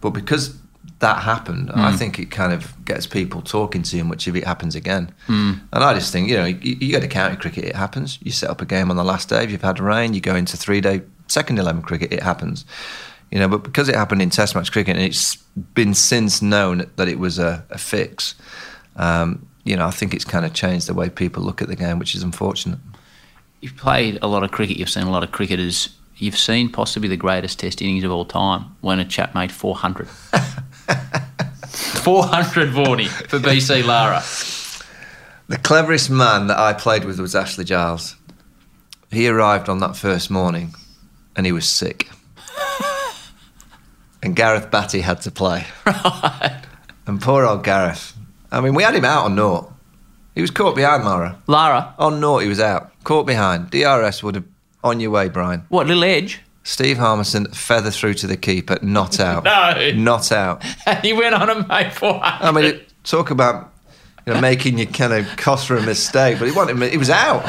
but because that happened, mm. I think it kind of gets people talking to you much if it happens again. Mm. And I just think, you know, you, you, go to county cricket, it happens. You set up a game on the last day, if you've had rain, you go into three day second 11 cricket, it happens. You know, but because it happened in Test match cricket and it's been since known that it was a, a fix, um, you know, I think it's kind of changed the way people look at the game, which is unfortunate. You've played a lot of cricket, you've seen a lot of cricketers. You've seen possibly the greatest Test innings of all time when a chap made 400. 400 Varney for BC Lara. The cleverest man that I played with was Ashley Giles. He arrived on that first morning and he was sick. and Gareth Batty had to play. Right. And poor old Gareth. I mean, we had him out on naught. He was caught behind Lara. Lara? On naught, he was out. Caught behind. DRS would have. On your way, Brian. What, little edge? Steve Harmison feather through to the keeper, not out. no. Not out. And he went on and made 400. I mean, talk about you know, making your kind of cost for a mistake, but he wanted he was out.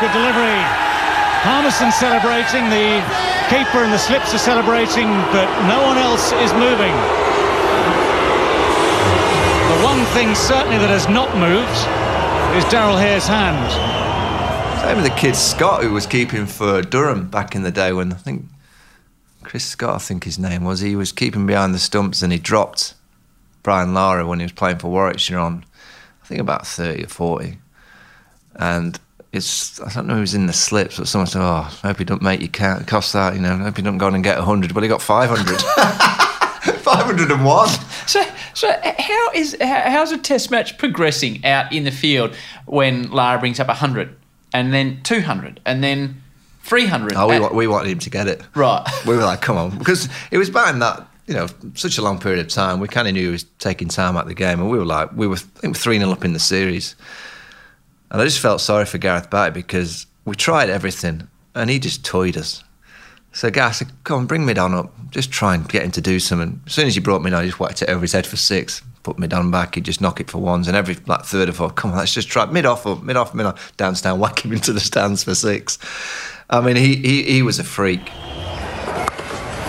Good delivery. Harmison celebrating, the keeper and the slips are celebrating, but no one else is moving. The one thing certainly that has not moved is Darrell Hair's hand. Same with the kid Scott, who was keeping for Durham back in the day when I think Chris Scott, I think his name was. He was keeping behind the stumps and he dropped Brian Lara when he was playing for Warwickshire on, I think about 30 or 40. And it's, I don't know who was in the slips, but someone said, Oh, I hope he don't make you count, cost that, you know, I hope he don't go on and get 100. But he got 500. 501. So, so how is how's a test match progressing out in the field when Lara brings up 100? And then 200 and then 300. Oh, we, we wanted him to get it. Right. We were like, come on. Because it was back in that, you know, such a long period of time. We kind of knew he was taking time out of the game. And we were like, we were, I think, 3 0 up in the series. And I just felt sorry for Gareth Batty because we tried everything and he just toyed us. So Gareth said, come on, bring me down up. Just try and get him to do something. As soon as he brought me down, I just whacked it over his head for six put me down back, he'd just knock it for ones, and every like third or fourth, come on, let's just try mid off, or mid off, mid off, dance down, whack him into the stands for six. I mean, he, he, he was a freak.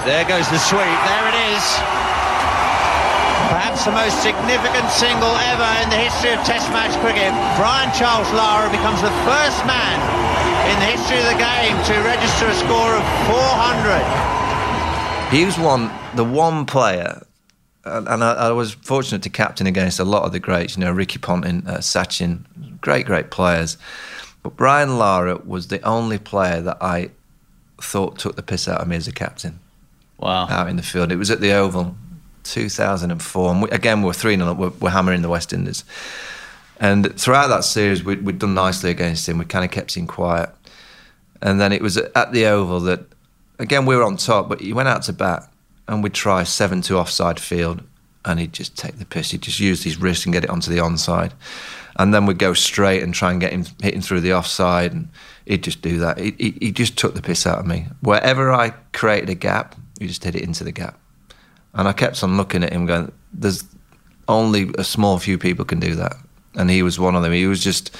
There goes the sweep, there it is. Perhaps the most significant single ever in the history of Test match cricket. Brian Charles Lara becomes the first man in the history of the game to register a score of 400. He was one, the one player and I, I, was fortunate to captain against a lot of the greats, you know, Ricky Ponting, uh, Sachin, great, great players. But Brian Lara was the only player that I thought took the piss out of me as a captain. Wow. Out in the field. It was at the Oval, 2004. And we, again, we were 3 0, we're, we're, hammering the West Indies. And throughout that series, we, we'd done nicely against him. We kind of kept him quiet. And then it was at the Oval that, again, we were on top, but he went out to bat and we'd try seven to offside field, and he'd just take the piss. He'd just use his wrist and get it onto the onside, and then we'd go straight and try and get him hitting through the offside, and he'd just do that. He, he, he just took the piss out of me. Wherever I created a gap, he just hit it into the gap, and I kept on looking at him, going, "There's only a small few people can do that," and he was one of them. He was just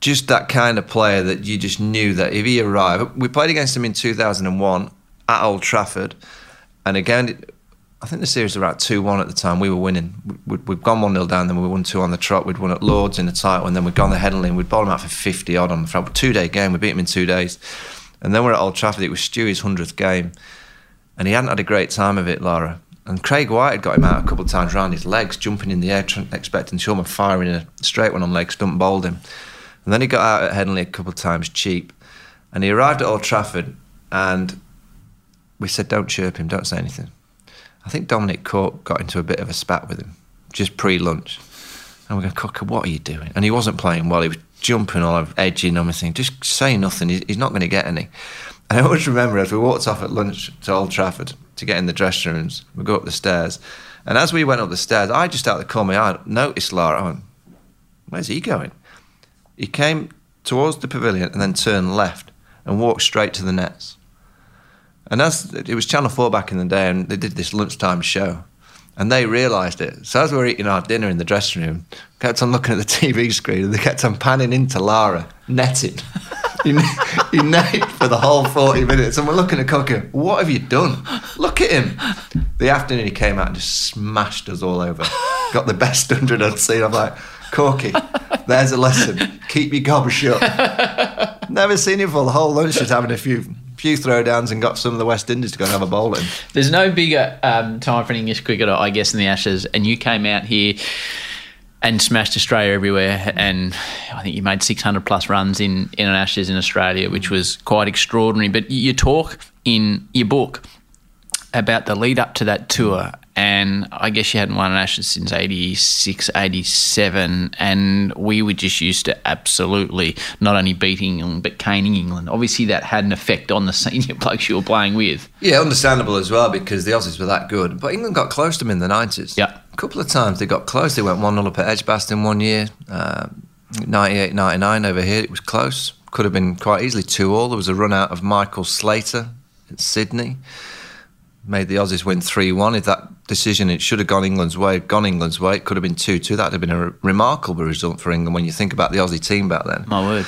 just that kind of player that you just knew that if he arrived, we played against him in 2001 at Old Trafford, and again, I think the series was about 2 1 at the time. We were winning. We'd, we'd gone 1 0 down, then we won 2 on the trot. We'd won at Lords in the title, and then we'd gone the Headingley and we'd bowled him out for 50 odd on the front. Two day game, we beat him in two days. And then we're at Old Trafford. It was Stewie's 100th game, and he hadn't had a great time of it, Lara. And Craig White had got him out a couple of times around his legs, jumping in the air, expecting Shulman firing a straight one on leg stump bowled him. And then he got out at Headingley a couple of times cheap. And he arrived at Old Trafford, and we said, Don't chirp him, don't say anything. I think Dominic Cork got into a bit of a spat with him just pre lunch. And we're going, Cocker, what are you doing? And he wasn't playing well. He was jumping all over, edging on me, saying, just say nothing. He's not going to get any. And I always remember as we walked off at lunch to Old Trafford to get in the dressing rooms, we go up the stairs. And as we went up the stairs, I just out the corner of my eye noticed Lara. I went, Where's he going? He came towards the pavilion and then turned left and walked straight to the nets. And as it was Channel 4 back in the day, and they did this lunchtime show, and they realised it. So as we were eating our dinner in the dressing room, kept on looking at the TV screen, and they kept on panning into Lara, netting. he, netted for the whole 40 minutes, and we're looking at Cocker, what have you done? Look at him. The afternoon he came out and just smashed us all over. Got the best 100 I'd seen. I'm like, Corky, there's a lesson. Keep your gob shut. Never seen him for the whole lunch just having a few few throwdowns and got some of the West Indies to go and have a bowl in. There's no bigger um, time for an English cricketer, I guess, in the Ashes. And you came out here and smashed Australia everywhere. And I think you made 600 plus runs in, in an Ashes in Australia, which was quite extraordinary. But you talk in your book about the lead up to that tour and I guess you hadn't won an Ashes since 86, 87, and we were just used to absolutely not only beating England but caning England. Obviously, that had an effect on the senior blokes you were playing with. Yeah, understandable as well because the Aussies were that good. But England got close to them in the 90s. Yeah. A couple of times they got close. They went 1 0 up at Edgbaston one year, uh, 98 99 over here. It was close. Could have been quite easily 2 all. There was a run out of Michael Slater at Sydney made the Aussies win 3 1. If that decision, it should have gone England's way, gone England's way, it could have been 2 2. That would have been a remarkable result for England when you think about the Aussie team back then. My word.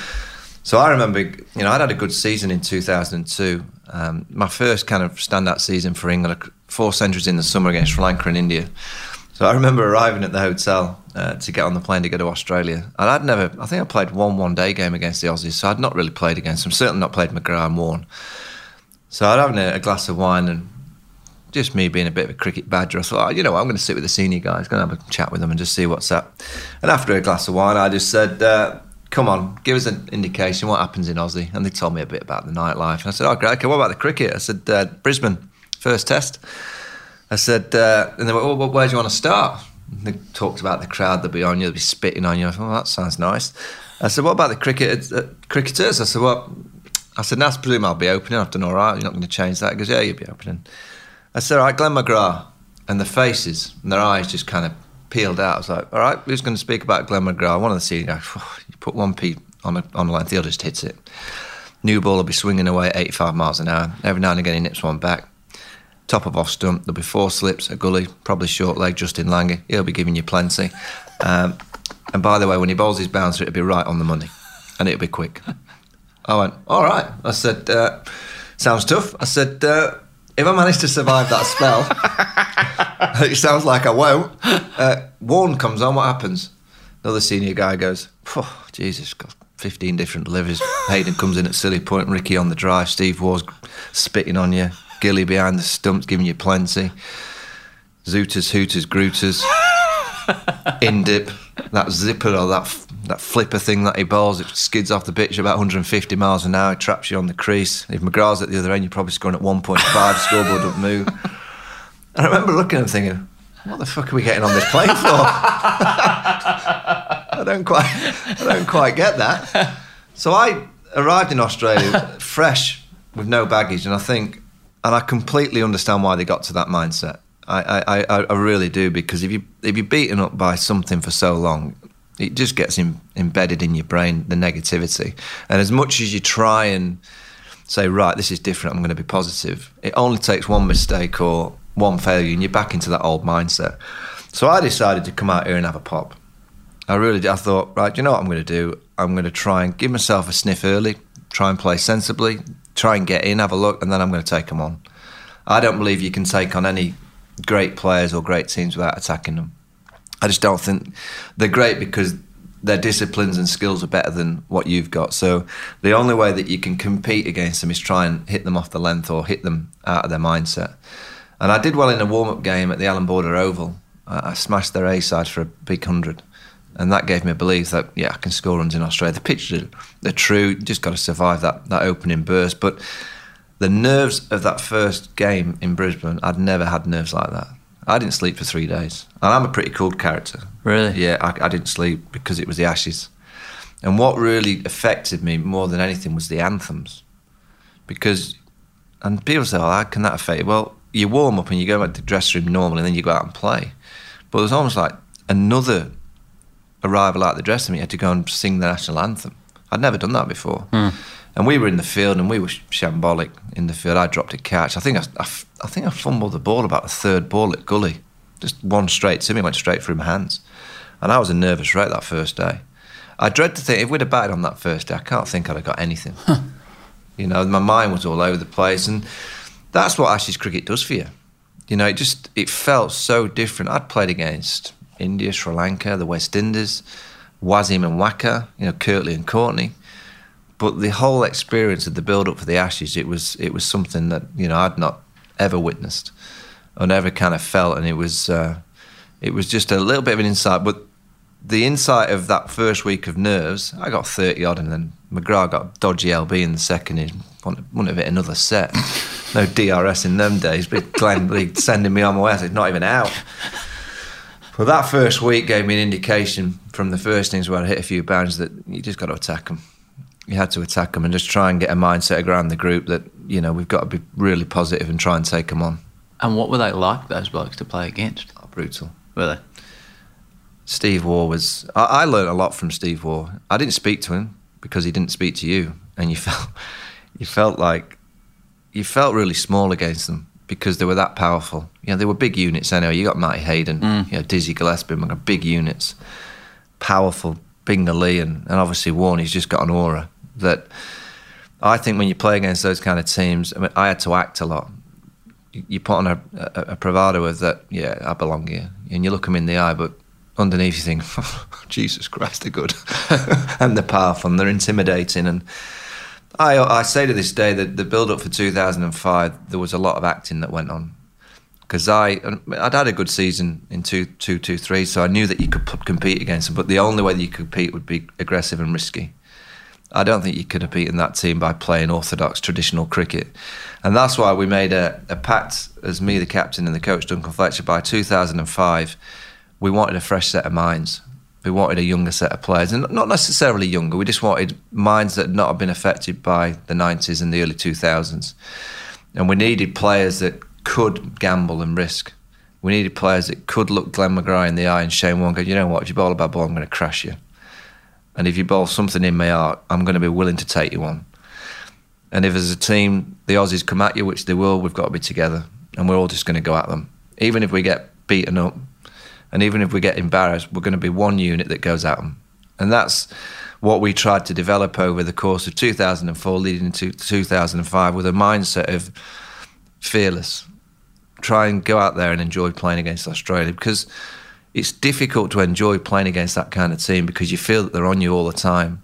So I remember, you know, I'd had a good season in 2002. Um, my first kind of standout season for England, four centuries in the summer against Sri Lanka and India. So I remember arriving at the hotel uh, to get on the plane to go to Australia. And I'd never, I think I played one one day game against the Aussies. So I'd not really played against them, certainly not played McGrath and Warne. So I'd having a, a glass of wine and just me being a bit of a cricket badger, I thought, oh, you know what, I'm going to sit with the senior guys, going to have a chat with them and just see what's up. And after a glass of wine, I just said, uh, come on, give us an indication what happens in Aussie. And they told me a bit about the nightlife. And I said, oh, great, okay, what about the cricket? I said, uh, Brisbane, first test. I said, uh, and they went, well, where do you want to start? And they talked about the crowd, that'll be on you, they'll be spitting on you. I thought, oh, that sounds nice. I said, what about the cricket, uh, cricketers? I said, well, I said, that's presume I'll be opening. I've done all right. You're not going to change that. He goes, yeah, you'll be opening. I said, all right, Glenn McGrath. And the faces and their eyes just kind of peeled out. I was like, all right, who's going to speak about Glenn McGrath? One of the senior guys, you put one P on a, on the other just hits it. New ball will be swinging away at 85 miles an hour. Every now and again, he nips one back. Top of off stump, there'll be four slips, a gully, probably short leg, Justin Langer. He'll be giving you plenty. Um, and by the way, when he bowls his bouncer, it'll be right on the money and it'll be quick. I went, all right. I said, uh, sounds tough. I said, uh, if I manage to survive that spell, it sounds like I won't. Uh, Warne comes on, what happens? Another senior guy goes, oh, Jesus, got 15 different delivers. Hayden comes in at silly point, Ricky on the drive, Steve Waugh's spitting on you, Gilly behind the stumps giving you plenty. Zooters, Hooters, Grooters, in dip, that zipper or that that flipper thing that he bowls, it skids off the pitch about 150 miles an hour, traps you on the crease. If McGrath's at the other end, you're probably scoring at 1.5, scoreboard don't move. And I remember looking at him thinking, what the fuck are we getting on this plane for? I don't quite, I don't quite get that. So I arrived in Australia fresh with no baggage, and I think, and I completely understand why they got to that mindset. I, I, I really do because if you if you're beaten up by something for so long, it just gets in, embedded in your brain the negativity. And as much as you try and say, right, this is different, I'm going to be positive, it only takes one mistake or one failure, and you're back into that old mindset. So I decided to come out here and have a pop. I really did. I thought, right, you know what I'm going to do? I'm going to try and give myself a sniff early, try and play sensibly, try and get in, have a look, and then I'm going to take them on. I don't believe you can take on any great players or great teams without attacking them. I just don't think they're great because their disciplines and skills are better than what you've got. So the only way that you can compete against them is try and hit them off the length or hit them out of their mindset. And I did well in a warm up game at the Allan Border Oval. I smashed their A side for a big hundred. And that gave me a belief that, yeah, I can score runs in Australia. The pitches are true, just got to survive that, that opening burst. But the nerves of that first game in Brisbane, I'd never had nerves like that. I didn't sleep for three days. And I'm a pretty cool character. Really? Yeah, I, I didn't sleep because it was the Ashes. And what really affected me more than anything was the anthems. Because, and people say, well, how can that affect you? Well, you warm up and you go back to the dressing room normally and then you go out and play. But it was almost like another arrival at the dressing room. You had to go and sing the national anthem. I'd never done that before. Mm. And we were in the field and we were shambolic in the field. I dropped a catch. I think I, I, I think I fumbled the ball about the third ball at Gully. Just one straight to me, went straight through my hands. And I was a nervous wreck that first day. I dread to think if we'd have batted on that first day, I can't think I'd have got anything. you know, my mind was all over the place. And that's what Ashes cricket does for you. You know, it just it felt so different. I'd played against India, Sri Lanka, the West Indies, Wasim and Waqar, you know, Curtly and Courtney. But the whole experience of the build up for the Ashes, it was it was something that you know I'd not ever witnessed or never kind of felt, and it was uh, it was just a little bit of an insight. But the insight of that first week of nerves, I got thirty odd, and then McGrath got dodgy LB in the second. He wanted, wanted it another set. no DRS in them days, but Glenn sending me on my way. I said, not even out. But that first week gave me an indication from the first innings where I hit a few bounds that you just got to attack them. You had to attack them and just try and get a mindset around the group that you know we've got to be really positive and try and take them on. And what were they like, those blokes, to play against? Oh, brutal. Were they? Steve Waugh was. I, I learned a lot from Steve Waugh. I didn't speak to him because he didn't speak to you, and you felt you felt like you felt really small against them because they were that powerful. You know, they were big units anyway. You got Matty Hayden, Mm. you know, Dizzy Gillespie, big units, powerful, Binga Lee, and, and obviously Warren, he's just got an aura that I think when you play against those kind of teams, I, mean, I had to act a lot. You, put on a, a, a bravado of that, yeah, I belong here. And you look them in the eye, but underneath you think, oh, Jesus Christ, they're good. and they're powerful and they're intimidating. And I, I say to this day that the build up for 2005, there was a lot of acting that went on. Because I, I'd had a good season in 2 2 2 3, so I knew that you could p- compete against them. But the only way that you could compete would be aggressive and risky. I don't think you could have beaten that team by playing orthodox traditional cricket. And that's why we made a, a pact as me, the captain, and the coach, Duncan Fletcher, by 2005. We wanted a fresh set of minds. We wanted a younger set of players, and not necessarily younger. We just wanted minds that had not been affected by the 90s and the early 2000s. And we needed players that could gamble and risk. We needed players that could look Glenn McGrath in the eye and Shane Warne go, you know what, if you bowl a bad ball, I'm going to crash you. And if you bowl something in my art, I'm going to be willing to take you on. And if as a team the Aussies come at you, which they will, we've got to be together. And we're all just going to go at them. Even if we get beaten up, and even if we get embarrassed, we're going to be one unit that goes at them. And that's what we tried to develop over the course of 2004 leading into 2005 with a mindset of fearless. Try and go out there and enjoy playing against Australia because it's difficult to enjoy playing against that kind of team because you feel that they're on you all the time.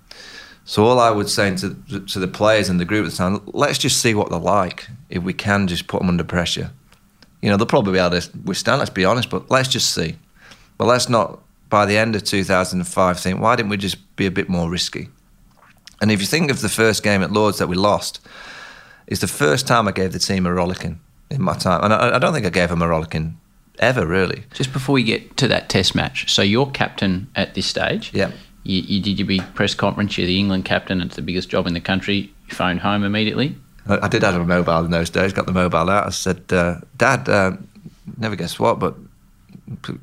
So all I would say to, to the players and the group at the time, let's just see what they're like if we can just put them under pressure. You know, they'll probably be able to withstand, let's be honest, but let's just see. But let's not, by the end of 2005, think, why didn't we just be a bit more risky? And if you think of the first game at Lords that we lost, it's the first time I gave the team a rollicking in my time. And I, I don't think I gave them a rollicking ever, really. Just before we get to that test match, so you're captain at this stage. Yeah. You, you did your big press conference, you're the England captain, it's the biggest job in the country. You phoned home immediately. I, I did have a mobile in those days, got the mobile out. I said, uh, Dad, uh, never guess what, but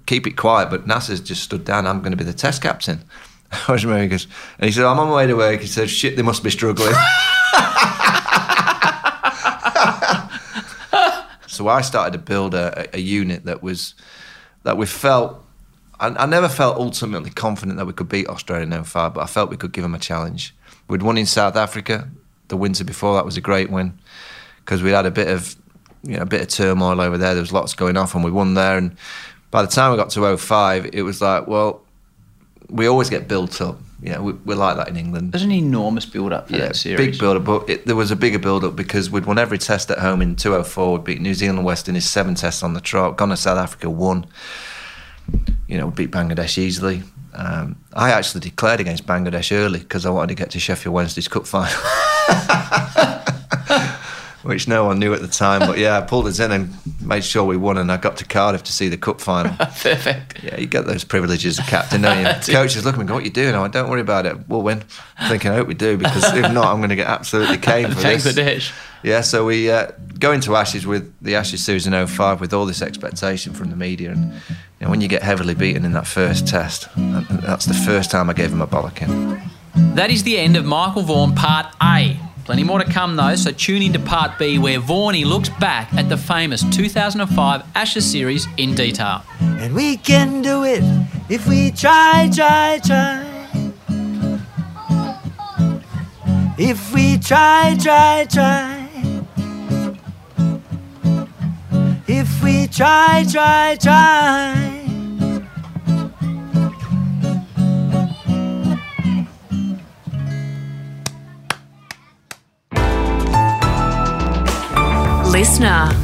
keep it quiet. But Nasser's just stood down. I'm going to be the test captain. I was remember he goes, and he said, I'm on my way to work. He said, shit, they must be struggling. so I started to build a, a unit that was, that we felt, I, I never felt ultimately confident that we could beat Australia in 05, but I felt we could give them a challenge. We'd won in South Africa the winter before. That was a great win because we'd had a bit of you know a bit of turmoil over there. There was lots going off, and we won there. And by the time we got to 05, it was like, well, we always get built up. Know, we, we're like that in England. There's an enormous build up for Yeah, that series. big build up, but it, there was a bigger build up because we'd won every test at home in 204. We'd beat New Zealand West Indies seven tests on the trot. Gone to South Africa, won. You know, we beat Bangladesh easily. Um, I actually declared against Bangladesh early because I wanted to get to Sheffield Wednesday's cup final. Which no one knew at the time, but yeah, I pulled us in and made sure we won, and I got to Cardiff to see the cup final. Perfect. Yeah, you get those privileges as captain, don't you? Coaches look at me and go, What are you doing? I went, Don't worry about it. We'll win. I'm thinking, I hope we do, because if not, I'm going to get absolutely caned for this. Bangladesh. Yeah, so we uh, go into Ashes with the Ashes series in 05 with all this expectation from the media. And you know, when you get heavily beaten in that first test, that's the first time I gave him a bollocking. That is the end of Michael Vaughan Part A. Plenty more to come though, so tune into Part B where Vaughany looks back at the famous 2005 Ashes series in detail. And we can do it if we try, try, try. If we try, try, try. If we try, try, try. Listener.